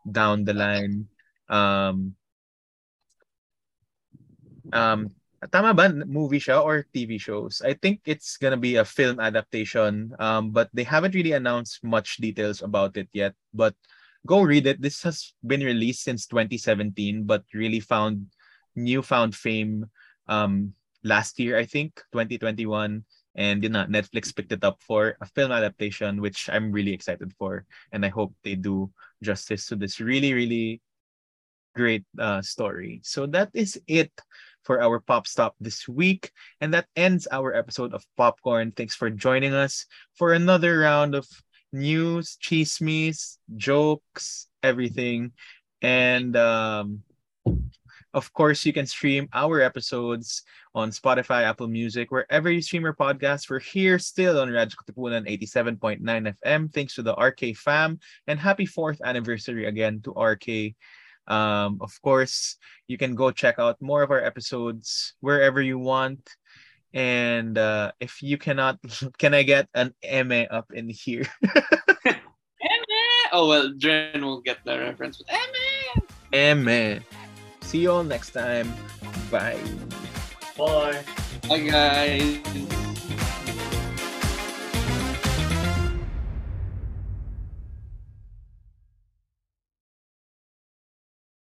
down the line. Um, um, tama ba movie siya or TV shows? I think it's gonna be a film adaptation. Um, but they haven't really announced much details about it yet. But go read it. This has been released since 2017, but really found newfound fame um last year, I think, 2021. And you know, Netflix picked it up for a film adaptation, which I'm really excited for. And I hope they do justice to this really, really great uh, story. So that is it for our pop stop this week. And that ends our episode of Popcorn. Thanks for joining us for another round of news, chismes, jokes, everything. And um, of course, you can stream our episodes on Spotify, Apple Music, wherever you stream your podcasts. We're here still on Radyo Katipunan 87.9 FM. Thanks to the RK fam. And happy fourth anniversary again to RK. Um, of course, you can go check out more of our episodes wherever you want. And uh, if you cannot, can I get an M up in here? Oh well, Dren will get the reference with M. See you all next time. Bye. Bye. Bye guys.